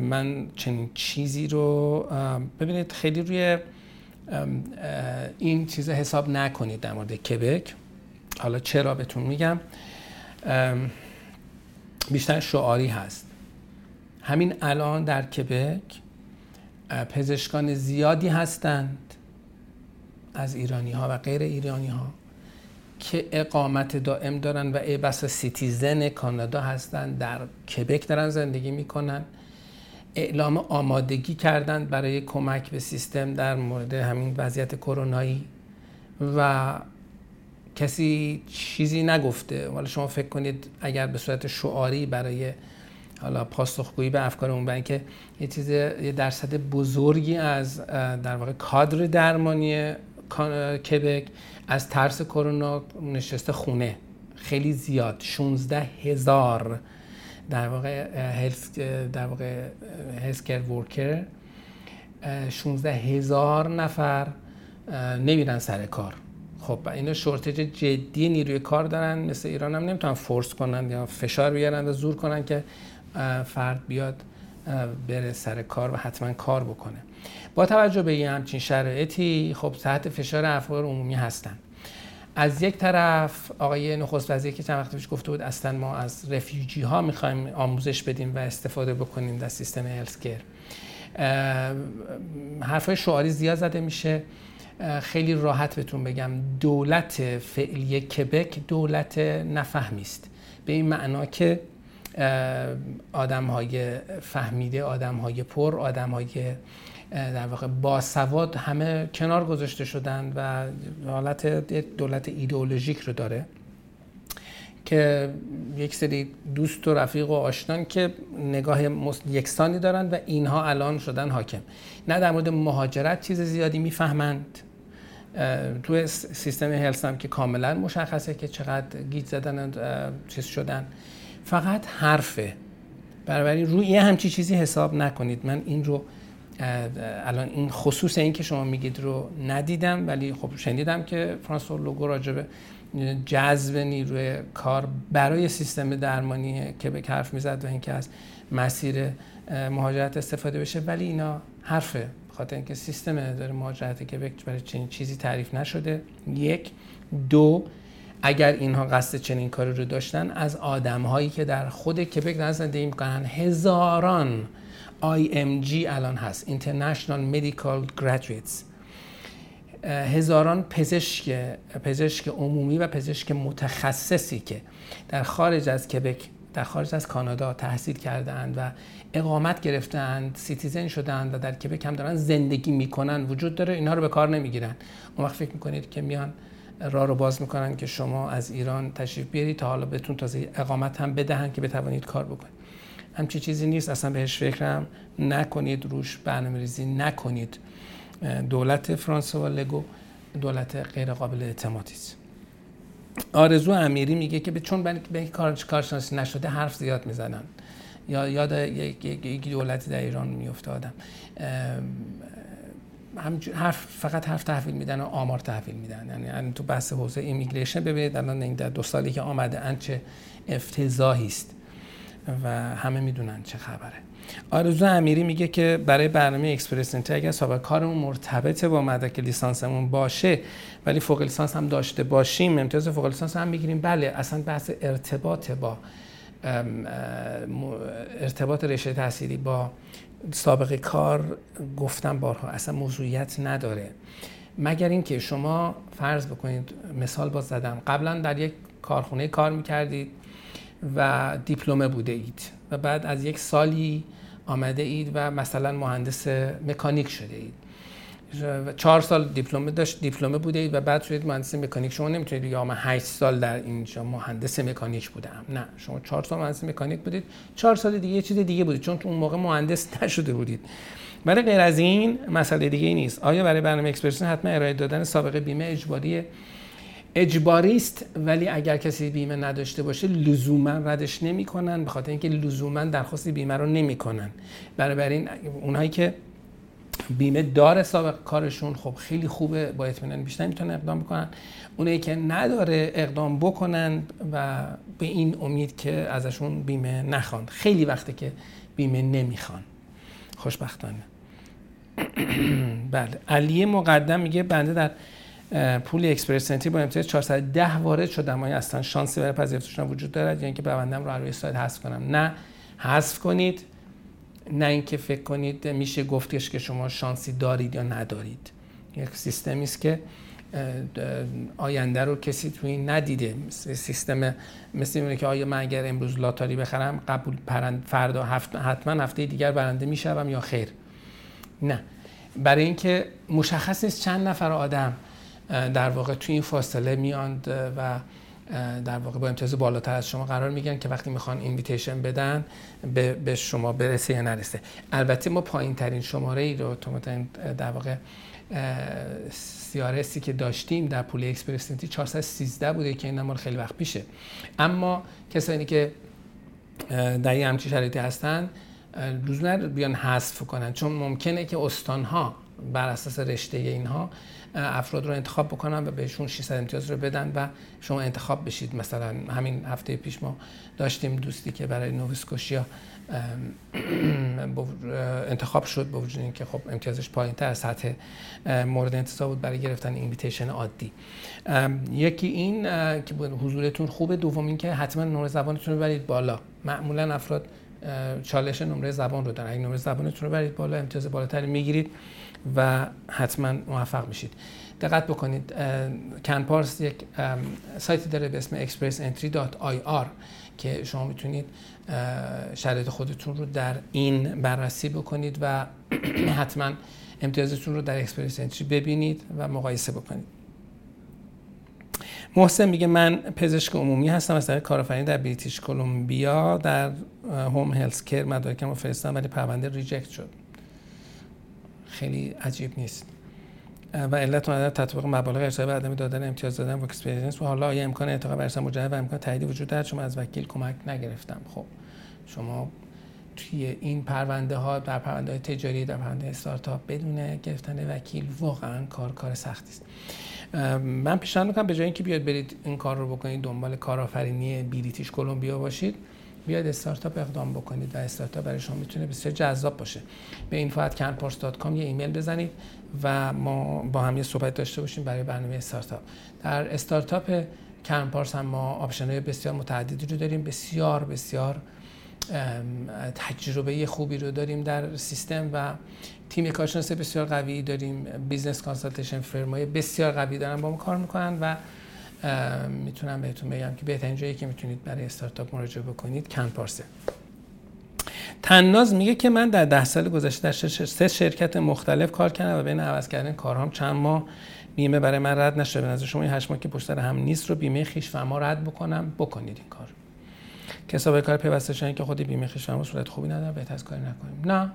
من چنین چیزی رو ببینید خیلی روی این چیز حساب نکنید در مورد کبک. حالا چرا بهتون میگم؟ بیشتر شعاری هست. همین الان در کبک پزشکان زیادی هستند از ایرانی ها و غیر ایرانی ها که اقامت دائم دارن و ای بسا citizen کانادا هستند در کبک دارن زندگی می‌کنن. اعلام آمادگی کردند برای کمک به سیستم در مورد همین وضعیت کرونایی و کسی چیزی نگفته. ولی شما فکر کنید اگر به صورت شعاری برای حالا پاسخگویی به افکار اون برای که یه چیز یه درصد بزرگی از در واقع کادر درمانی کبک از ترس کرونا نشسته خونه. خیلی زیاد. 16 هزار در واقع هلس در واقع هلسکر ورکر 16 هزار نفر نمیرن سر کار. خب اینا شورتج جدی نیروی کار دارن مثل ایران هم نمی‌تونن فورس کنن یا فشار بیارن و زور کنن که فرد بیاد بره سر کار و حتما کار بکنه. با توجه به این همچین شرایطی خب تحت فشار افکار عمومی هستن. از یک طرف آقای نخست وزیر که چند وقت پیش گفته بود اصلا ما از رفیوجی ها می‌خوایم آموزش بدیم و استفاده بکنیم در سیستم هلسکر حرفای شعاری زیاد زده میشه. خیلی راحت بهتون بگم دولت فعلی کبک دولت نفهمی است. به این معنا که آدم های فهمیده آدم های پر آدم های در واقع باسواد همه کنار گذاشته شدن و حالت دولت ایدئولوژیک رو داره. که یک سری دوست و رفیق و آشنان که نگاه یکسانی دارند و اینها الان شدن حاکم. نه در مورد مهاجرت چیز زیادی می‌فهمند. تو سیستم هلس هم که کاملا مشخصه که چقدر گیت زدن چیز شدن. فقط حرفه. بنابراین روی یه همچی چیزی حساب نکنید. من این رو الان این خصوص این که شما میگید رو ندیدم ولی خب شنیدم که فرانسور لوگو راجبه جذب نیروی کار برای سیستم درمانی که به حرف می‌زد و اینکه از مسیر مهاجرت استفاده بشه ولی اینا حرفه خاطر اینکه سیستم داره مهاجرت که برای چنین چیزی تعریف نشده. یک. دو اگر اینها قصد چنین کاری رو داشتن از آدم هایی که در خود کبک دارن زندگی می‌کنن هزاران IMG الان هست. International Medical Graduates. هزاران پزشک پزشک عمومی و پزشک متخصصی که در خارج از کبک در خارج از کانادا تحصیل کردند و اقامت گرفتند citizen شدند و در کبک هم دارن زندگی می‌کنن وجود داره اینها رو به کار نمی‌گیرن. اون وقت فکر می‌کنید که میان راه رو باز می‌کنن که شما از ایران تشریف بیارید تا حالا بهتون تازه اقامت هم بدهن که بتوانید کار بکنید. همچی چیزی نیست اصلا بهش فکرم نکنید روش برنامه ریزی نکنید. دولت فرانسه و لگو دولت غیر قابل اعتمادی است. آرزو امیری میگه که چون به کار کارشناسی نشده حرف زیاد می‌زنن. یا یاد یک دولتی در ایران میفته آدم. حرف فقط حرف تحویل میدن و آمار تحویل میدن. یعنی تو بحث حوزه ایمیگریشن ببینید الان این در دو سالی که آمده ان چه افتضاحی است و همه می‌دونن چه خبره. آرزو امیری میگه که برای برنامه اکسپرس انتری اگر سابقه کارمون مرتبط با مدرک لیسانسمون باشه ولی فوق لیسانس هم داشته باشیم امتیاز فوق لیسانس هم می‌گیریم. بله اصلا بحث ارتباط با ارتباط رشته تحصیلی با سابقه کار گفتم بارها اصلا موضوعیت نداره. مگر اینکه شما فرض بکنید مثال باز زدم قبلا در یک کارخونه کار می‌کردید و دیپلمه بوده اید و بعد از یک سالی آمده اید و مثلا مهندس مکانیک شده اید. چهار سال دیپلمه داشت دیپلمه بوده اید و بعد شدید مهندس مکانیک. شما نمی‌تونید بگید من 8 سال در اینجا مهندس مکانیک بودم. نه شما چهار سال مهندس مکانیک بودید. چهار سال دیگه یه چیز دیگه بودید چون اون موقع مهندس نشده بودید. برای غیر از این مسئله دیگه نیست. آیا برای برنامه اکسپرسیون حتما ارائه دادن سابقه بیمه اجباری اجباری است ولی اگر کسی بیمه نداشته باشه لزوما ردش نمی‌کنن به خاطر اینکه لزوما درخواست بیمه رو نمی‌کنن. برای این اونهایی که بیمه داره سابقه کارشون خب خیلی خوبه با اطمینان بیشتر می‌تونن اقدام بکنن. اونایی که نداره اقدام بکنن و به این امید که ازشون بیمه نخوان. خیلی وقته که بیمه نمی‌خوان. خوشبختانه. بله. علی مقدم میگه بنده در پول اکسپرس سنتری با امتیاز 410 وارد شدم. آیا اصلا شانسی برای پذیرفتشون وجود دارد؟ یا اینکه ببندم رو روی سایت حذف کنم. نه حذف کنید. نه اینکه فکر کنید میشه گفتش که شما شانسی دارید یا ندارید. یک سیستمی است که آینده رو کسی توی ندیده. سیستم مثل اینه که آیا من اگر امروز لاتاری بخرم قبول پرند فردا هفت حتما هفته دیگر برنده می‌شوم یا خیر؟ نه. برای اینکه مشخص نیست چند نفر آدم در واقع توی این فاصله میاند و در واقع با امتیاز بالاتر از شما قرار میگیرن که وقتی می‌خوان invitation بدن به شما برسه یا نرسه. البته ما پایین ترین شماره ای رو در واقع CRS ی که داشتیم در pool Express Entry 413 بوده که این مال خیلی وقت پیشه اما کسانی که در یه همچین شرایطی هستن لزوما بیان حذف کنن. چون ممکنه که استانها بر اساس رشته اینها افراد رو انتخاب بکنن و بهشون 600 امتیاز رو بدن و شما انتخاب بشید. مثلا همین هفته پیش ما داشتیم دوستی که برای نوویسکوشیا انتخاب شد با وجود اینکه خب امتیازش پایین تر از سطح مورد انتظار بود برای گرفتن اینویتیشن عادی. یکی این که حضورتون خوبه. دوم اینکه حتما نمره زبانتون رو برید بالا. معمولا افراد چالش نمره زبان رو دارن. اگه نمره زبانتون رو برید بالا امتیاز بالاتری می‌گیرید. و حتما موفق میشید دقت بکنید کنپارس یک سایتی داره به اسم expressentry.ir که شما می‌تونید شرایط خودتون رو در این بررسی بکنید و حتما امتیازتون رو در اکسپرس انتری ببینید و مقایسه بکنید. محسن میگه من پزشک عمومی هستم از طریق کارآفرینی در بریتیش کلمبیا در home health care مدارکم رو فرستادم ولی پرونده reject شد. خیلی عجیب نیست. و علت اون تطبیق مبالغ به عدم دادن امتیاز دادن و experience و حالا آیا امکان انتخاب ارسال مجرد و امکان تایید وجود دارد؟ چون از وکیل کمک نگرفتم. خب شما توی این پرونده ها در پرونده های تجاری در پرونده استارتاپ بدون گرفتن وکیل واقعا کار کار سختی است. من پیشنهاد می‌کنم به جای اینکه بیاد برید این کار رو بکنید دنبال کارآفرینی بریتیش کلمبیا باشید. بیاید استارتاپ اقدام بکنید و استارتاپ برای شما می‌تونه بسیار جذاب باشه. به info@canpars.com یه ایمیل بزنید و ما با هم یه صحبت داشته باشیم برای برنامه استارتاپ. در استارتاپ کنپارس هم ما option های بسیار متعددی رو داریم بسیار بسیار تجربه خوبی رو داریم در سیستم و تیم کارشناس بسیار قوی داریم. business consultation firm های بسیار قوی دارن با ما کار می‌کنن و می‌تونم بهتون بگم که بهترین جایی که می‌تونید برای استارتاپ مراجعه بکنید کنپارسه طناز میگه که من در ده سال گذشته در سه شرکت مختلف کار کردم و بین عوض کردن کارهام چند ماه بیمه برای من رد نشده از شما این هشت ماه که پشت هم نیست رو بیمه خویش فرما رد بکنم؟ بکنید این کار. کسا کار پیوسته که خود بیمه خویش فرما صورت خوبی نداره بهتر از کاری نکنیم. نه.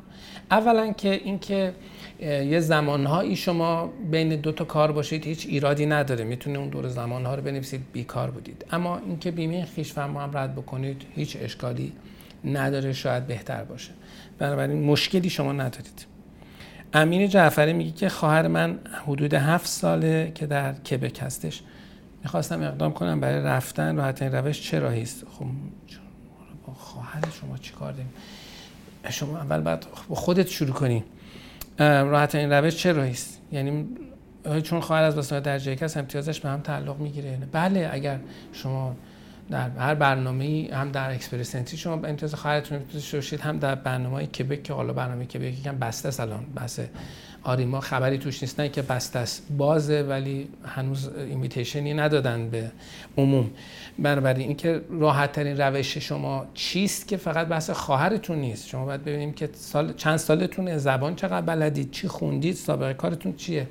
اولا که اینکه یه زمانهایی شما بین دو تا کار باشید هیچ ایرادی نداره. می‌تونه اون دور زمانها رو بنویسید بیکار بودید. اما اینکه بیمه خیش فرما هم رد بکنید هیچ اشکالی نداره شاید بهتر باشه. بنابراین مشکلی شما ندارید. امین جعفری میگه که خواهر من حدود هفت ساله که در کبک هستش. می‌خواستم اقدام کنم برای رفتن راحت این روش چه راهی است؟ خب با خواهر شما چیکار داریم؟ شما اول بعد با خودت شروع کنی. این روش چه راهی است؟ یعنی چون خواهر از واسه درجه یک امتیازش به هم تعلق می‌گیره. بله اگر شما در هر برنامه هم در اکسپرسنتی شما امتیاز خواهرتون باشید هم در برنامه کبک که حالا برنامه کبک یکم بسته سلام بس آریما خبری توش نیست نه که بسته است. بازه ولی هنوز ایمیتیشنی ندادن به عموم. بنابراین اینکه راحت ترین روش شما چیست که فقط بحث خواهرتون نیست؟ شما باید ببینیم که سال چند سالتونه زبان چقدر بلدید چی خوندید سابقه کارتون چیه؟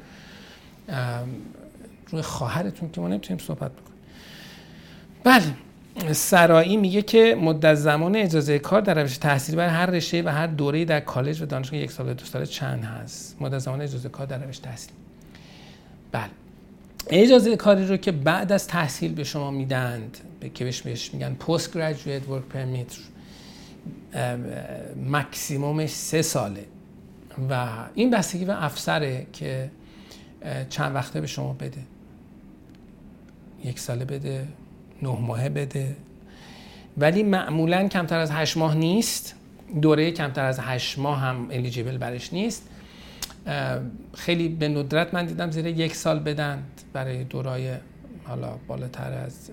روی خواهرتون که ما نمی‌تونیم صحبت بکنیم. بله. سرایی میگه که مدت زمان اجازه کار در روش تحصیلی برای هر رشته و هر دوره در کالج و دانشگاه یک سال دو سال چند هست. مدت زمان اجازه کار در روش تحصیلی بله. اجازه کاری رو که بعد از تحصیل به شما میدند که بهش میگن پست گریجویت ورک پرمیت مکسیمومش سه ساله. و این بستگی به افسره که چند وقته به شما بده. یک ساله بده. نه ماهه بده. ولی معمولا کمتر از هشت ماه نیست. دوره کمتر از هشت ماه هم الیجیبل برش نیست. خیلی به ندرت من دیدم زیر یک سال بدن برای دورای حالا بالاتر از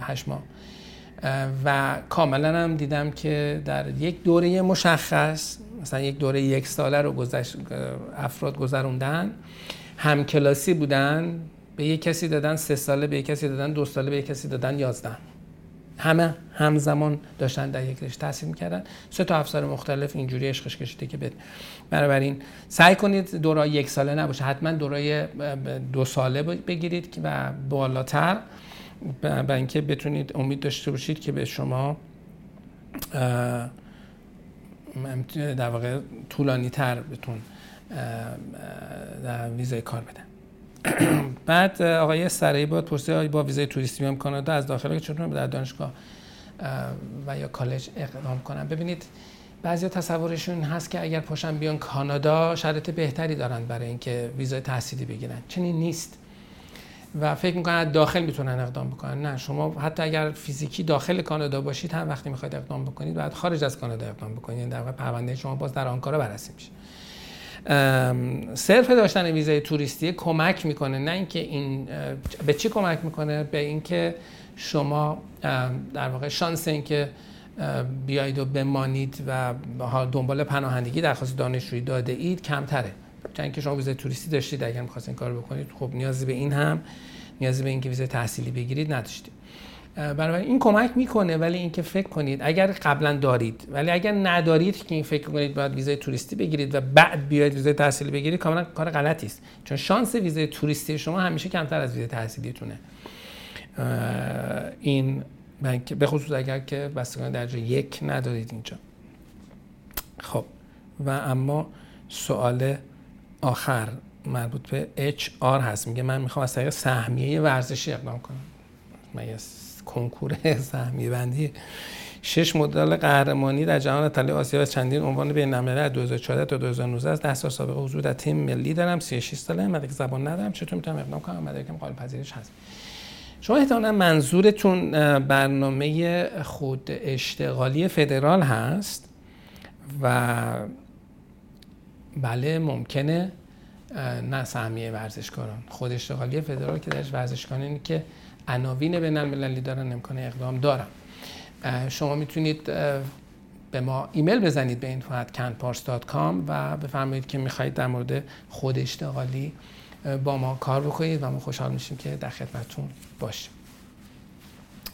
هشت ماه. و کاملا هم دیدم که در یک دوره مشخص مثلا یک دوره یک ساله رو گذشت افراد گذروندن هم کلاسی بودن به یک کسی دادن سه ساله به یک کسی دادن دو ساله به یک کسی دادن یازده. همه همزمان داشتن در یک رشته تحصیل می‌کردن. سه تا افسر مختلف اینجوری عشقش کشیده که بنابراین سعی کنید دورای یک ساله نباشه. حتما دورای دو ساله بگیرید و بالاتر. برای اینکه بتونید امید داشته باشید که به شما در واقع طولانی تر بتون در ویزای کار بدن بعد آقای سرایی باید پرسید با ویزای توریستی میام کانادا از داخل چطور در دانشگاه و یا کالج اقدام کنم. ببینید بعضی تصورشون هست که اگر پاشن بیان کانادا شرط بهتری دارن برای اینکه ویزای تحصیلی بگیرن. چنین نیست. و فکر می‌کنن داخل می‌تونن اقدام بکنن. نه شما حتی اگر فیزیکی داخل کانادا باشید هم وقتی می‌خواید اقدام بکنید باید خارج از کانادا اقدام بکنید. یعنی در واقع پرونده شما باز در آنکارا بررسی میشه. صرف داشتن ویزای توریستی کمک می‌کنه نه اینکه این به چی کمک می‌کنه؟ به اینکه شما در واقع شانس اینکه بیایید و بمانید و دنبال پناهندگی درخواست دانشجویی داده اید کمتره. چون اینکه شما ویزای توریستی داشتید اگر می‌خواستین کار بکنید خب نیازی به این هم نیازی به اینکه ویزای تحصیلی بگیرید نداشتید. بنابراین این کمک می‌کنه ولی اینکه فکر کنید اگر قبلا دارید ولی اگر ندارید که این فکر کنید باید ویزای توریستی بگیرید و بعد بیاید ویزای تحصیلی بگیرید کاملا کار غلطی است. چون شانس ویزای توریستی شما همیشه کمتر از ویزای تحصیلیتونه. این به خصوص اگر که بستگان درجه یک ندارید اینجا. خب و اما سوال آخر مربوط به HR هست. میگه من می‌خوام از طریق سهمیه ورزشی اقدام کنم. من کنکور سهمیه بندی شش مدل قهرمانی در جهان ایتالیا آسیا و چندین عنوان بین المللی از 2014 تا 2019 از 10 سال سابقه حضور در تیم ملی دارم. 36 ساله مدرک زبان ندارم. چطور می‌تونم اقدام کنم؟ مدرکم قابل پذیرش هست. شما احتمالا منظورتون برنامه خود اشتغالی فدرال هست و بله ممکنه نه سهمیه ورزشکاران. خود اشتغالی فدرال که درش ورزشکارانی که عناوین بین المللی دارن امکان اقدام دارم شما می‌تونید به ما ایمیل بزنید به info@canpars.com و بفرمایید که می‌خواهید در مورد خود اشتغالی با ما کار بکنید و ما خوشحال میشیم که در خدمتتون باشیم.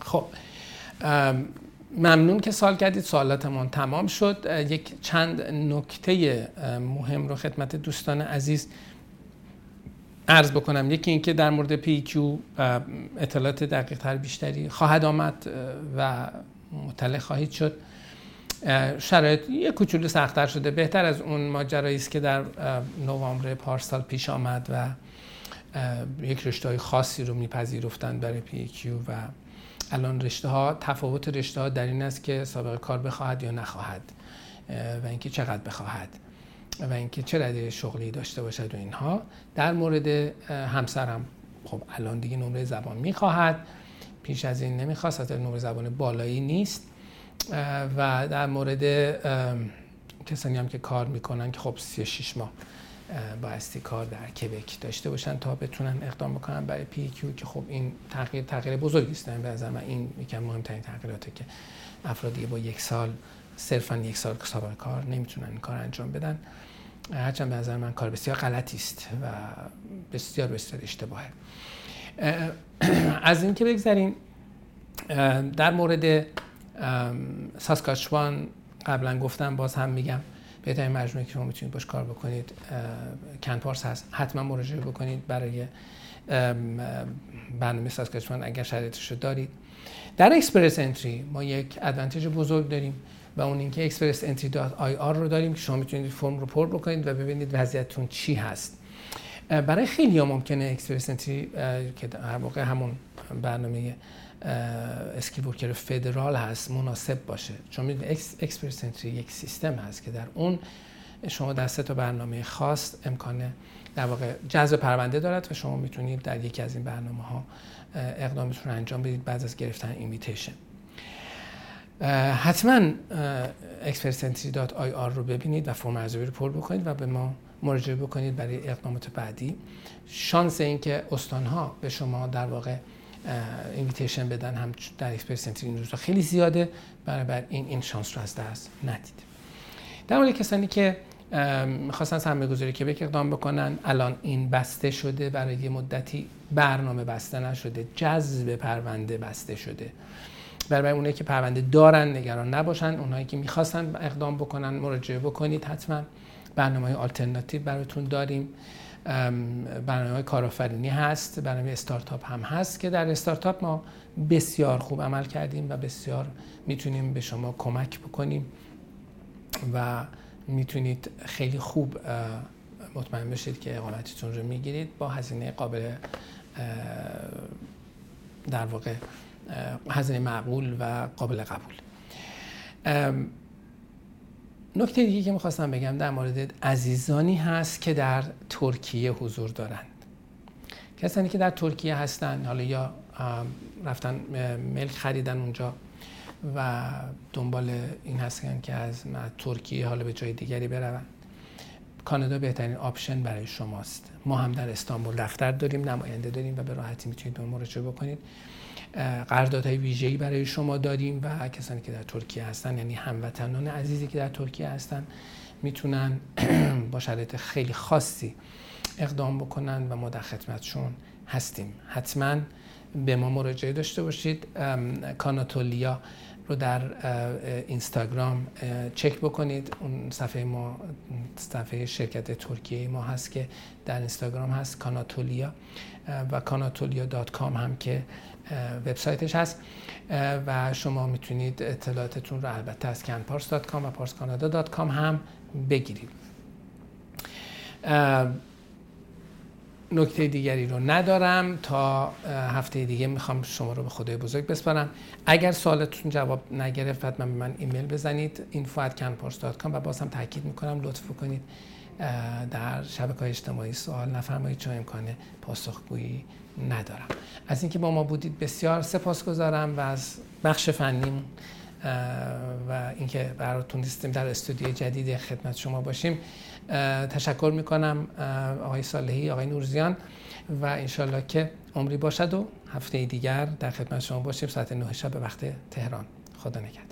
خب ممنون که سال کردید. سوالاتمون تمام شد. یک چند نکته مهم رو خدمت دوستان عزیز عرض بکنم. یکی اینکه در مورد کیو اطلاعات دقیق تر بیشتری خواهد آمد و مطلع خواهید شد. شرایط یک کوچولو سختتر شده. بهتر از اون ماجرایی است که در نوامبر پارسال پیش آمد و یک رشته های خاصی رو میپذیرفتند برای کیو و الان رشته ها تفاوت رشته ها در این است که سابقه کار بخواهد یا نخواهد و اینکه چقدر بخواهد. و اینکه چه رده شغلی داشته باشد و اینها. در مورد همسرم خب الان دیگه نمره زبان می‌خواهد. پیش از این نمی‌خواست از نمره زبان بالایی نیست. و در مورد کسانی هم که کار می‌کنن که خب 36 ماه بایستی کار در کبک داشته باشن تا بتونن اقدام بکنن برای پی کیو که خب این تغییر تغییر بزرگی است. به نظر من این یکم مهمترین تغییراته که افرادی با یک سال صرفا یک سال سابقه کار نمی‌تونن این کار انجام بدن. هرچند به نظر من کار بسیار غلطی است و بسیار بسیار اشتباهه. از این که بگذاریم در مورد ساسکاچوان قبلا گفتم باز هم میگم بهترین مجموعه که شما می‌تونید باش کار بکنید کنپارس هست. حتما مراجعه بکنید برای برنامه ساسکاچوان اگر شرایطش رو دارید. در Express Entry ما یک advantage بزرگ داریم. و اون اینکه Express Entry dot ir رو داریم که شما می‌تونید فرم رو پر بکنید و ببینید وضعیتتون چی هست. برای خیلی ها ممکنه اکسپرس که در واقع همون برنامه Skilled Worker فدرال هست مناسب باشه. چون می‌دونید Express Entry یک سیستم هست که در اون شما در سه تا برنامه خاص امکان در واقع جذب پرونده دارد و شما می‌تونید در یکی از این برنامه ها اقدامتون رو انجام بدید بعد از گرفتن invitation حتما expressentry.ir رو ببینید و فرم ارزیابی رو پر بکنید و به ما مراجعه بکنید برای اقدامات بعدی. شانس اینکه استانها به شما در واقع invitation بدن هم در Express Entry این روزا خیلی زیاده برای این این شانس رو از دست ندید. در مورد کسانی که می‌خواستن سرمایه گذاری که اقدام بکنن الان این بسته شده برای یه مدتی برنامه بسته نشده جذب پرونده بسته شده. برای اونایی که پرونده دارن نگران نباشن. اونایی که می‌خواستن اقدام بکنن مراجعه بکنید حتما برنامه های آلترناتیو براتون داریم. برنامه های کارآفرینی هست برنامه استارتاپ هم هست که در استارتاپ ما بسیار خوب عمل کردیم و بسیار می‌تونیم به شما کمک بکنیم و می‌تونید خیلی خوب مطمئن بشید که اقامتتون رو می‌گیرید. با هزینه قابل در واقع هزینه معقول و قابل قبول. نکته دیگه که می‌خواستم بگم در مورد عزیزانی هست که در ترکیه حضور دارند. کسانی که در ترکیه هستن حالا یا رفتن ملک خریدن اونجا و دنبال این هستن که از ترکیه حالا به جای دیگری بروند. کانادا بهترین آپشن برای شماست. ما هم در استانبول دفتر داریم نماینده داریم و به راحتی می‌تونید به مراجعه بکنید. قراردادهای ویژه‌ای برای شما داریم و کسانی که در ترکیه هستن یعنی هموطنان عزیزی که در ترکیه هستن می‌تونن با شرایط خیلی خاصی اقدام بکنن و ما در خدمتشون هستیم. حتما به ما مراجعه داشته باشید. کاناتولیا رو در اینستاگرام چک بکنید. اون صفحه ما صفحه شرکت ترکیه ما هست که در اینستاگرام هست کاناتولیا و کاناتولیا دات کام هم که وبسایتش هست. و شما می‌تونید اطلاعاتتون رو البته از canpars.com و parscanada.com هم بگیرید. نکته دیگری رو ندارم. تا هفته دیگه می‌خوام شما رو به خدای بزرگ بسپارم. اگر سوالتون جواب نگرفت حتما به من ایمیل بزنید. info@canpars.com و باز هم تاکید می‌کنم لطف کنید در شبکه های اجتماعی سوال نفرمایید چون امکان پاسخگویی ندارم. از اینکه با ما بودید بسیار سپاسگزارم و از بخش فنیم و اینکه براتون نیستیم در استودیو جدید خدمت شما باشیم. تشکر می‌کنم آقای صالحی آقای نورزیان و انشالله که عمری باشد و هفته دیگر در خدمت شما باشیم. ساعت 9 شب به وقت تهران. خدا نگهدار.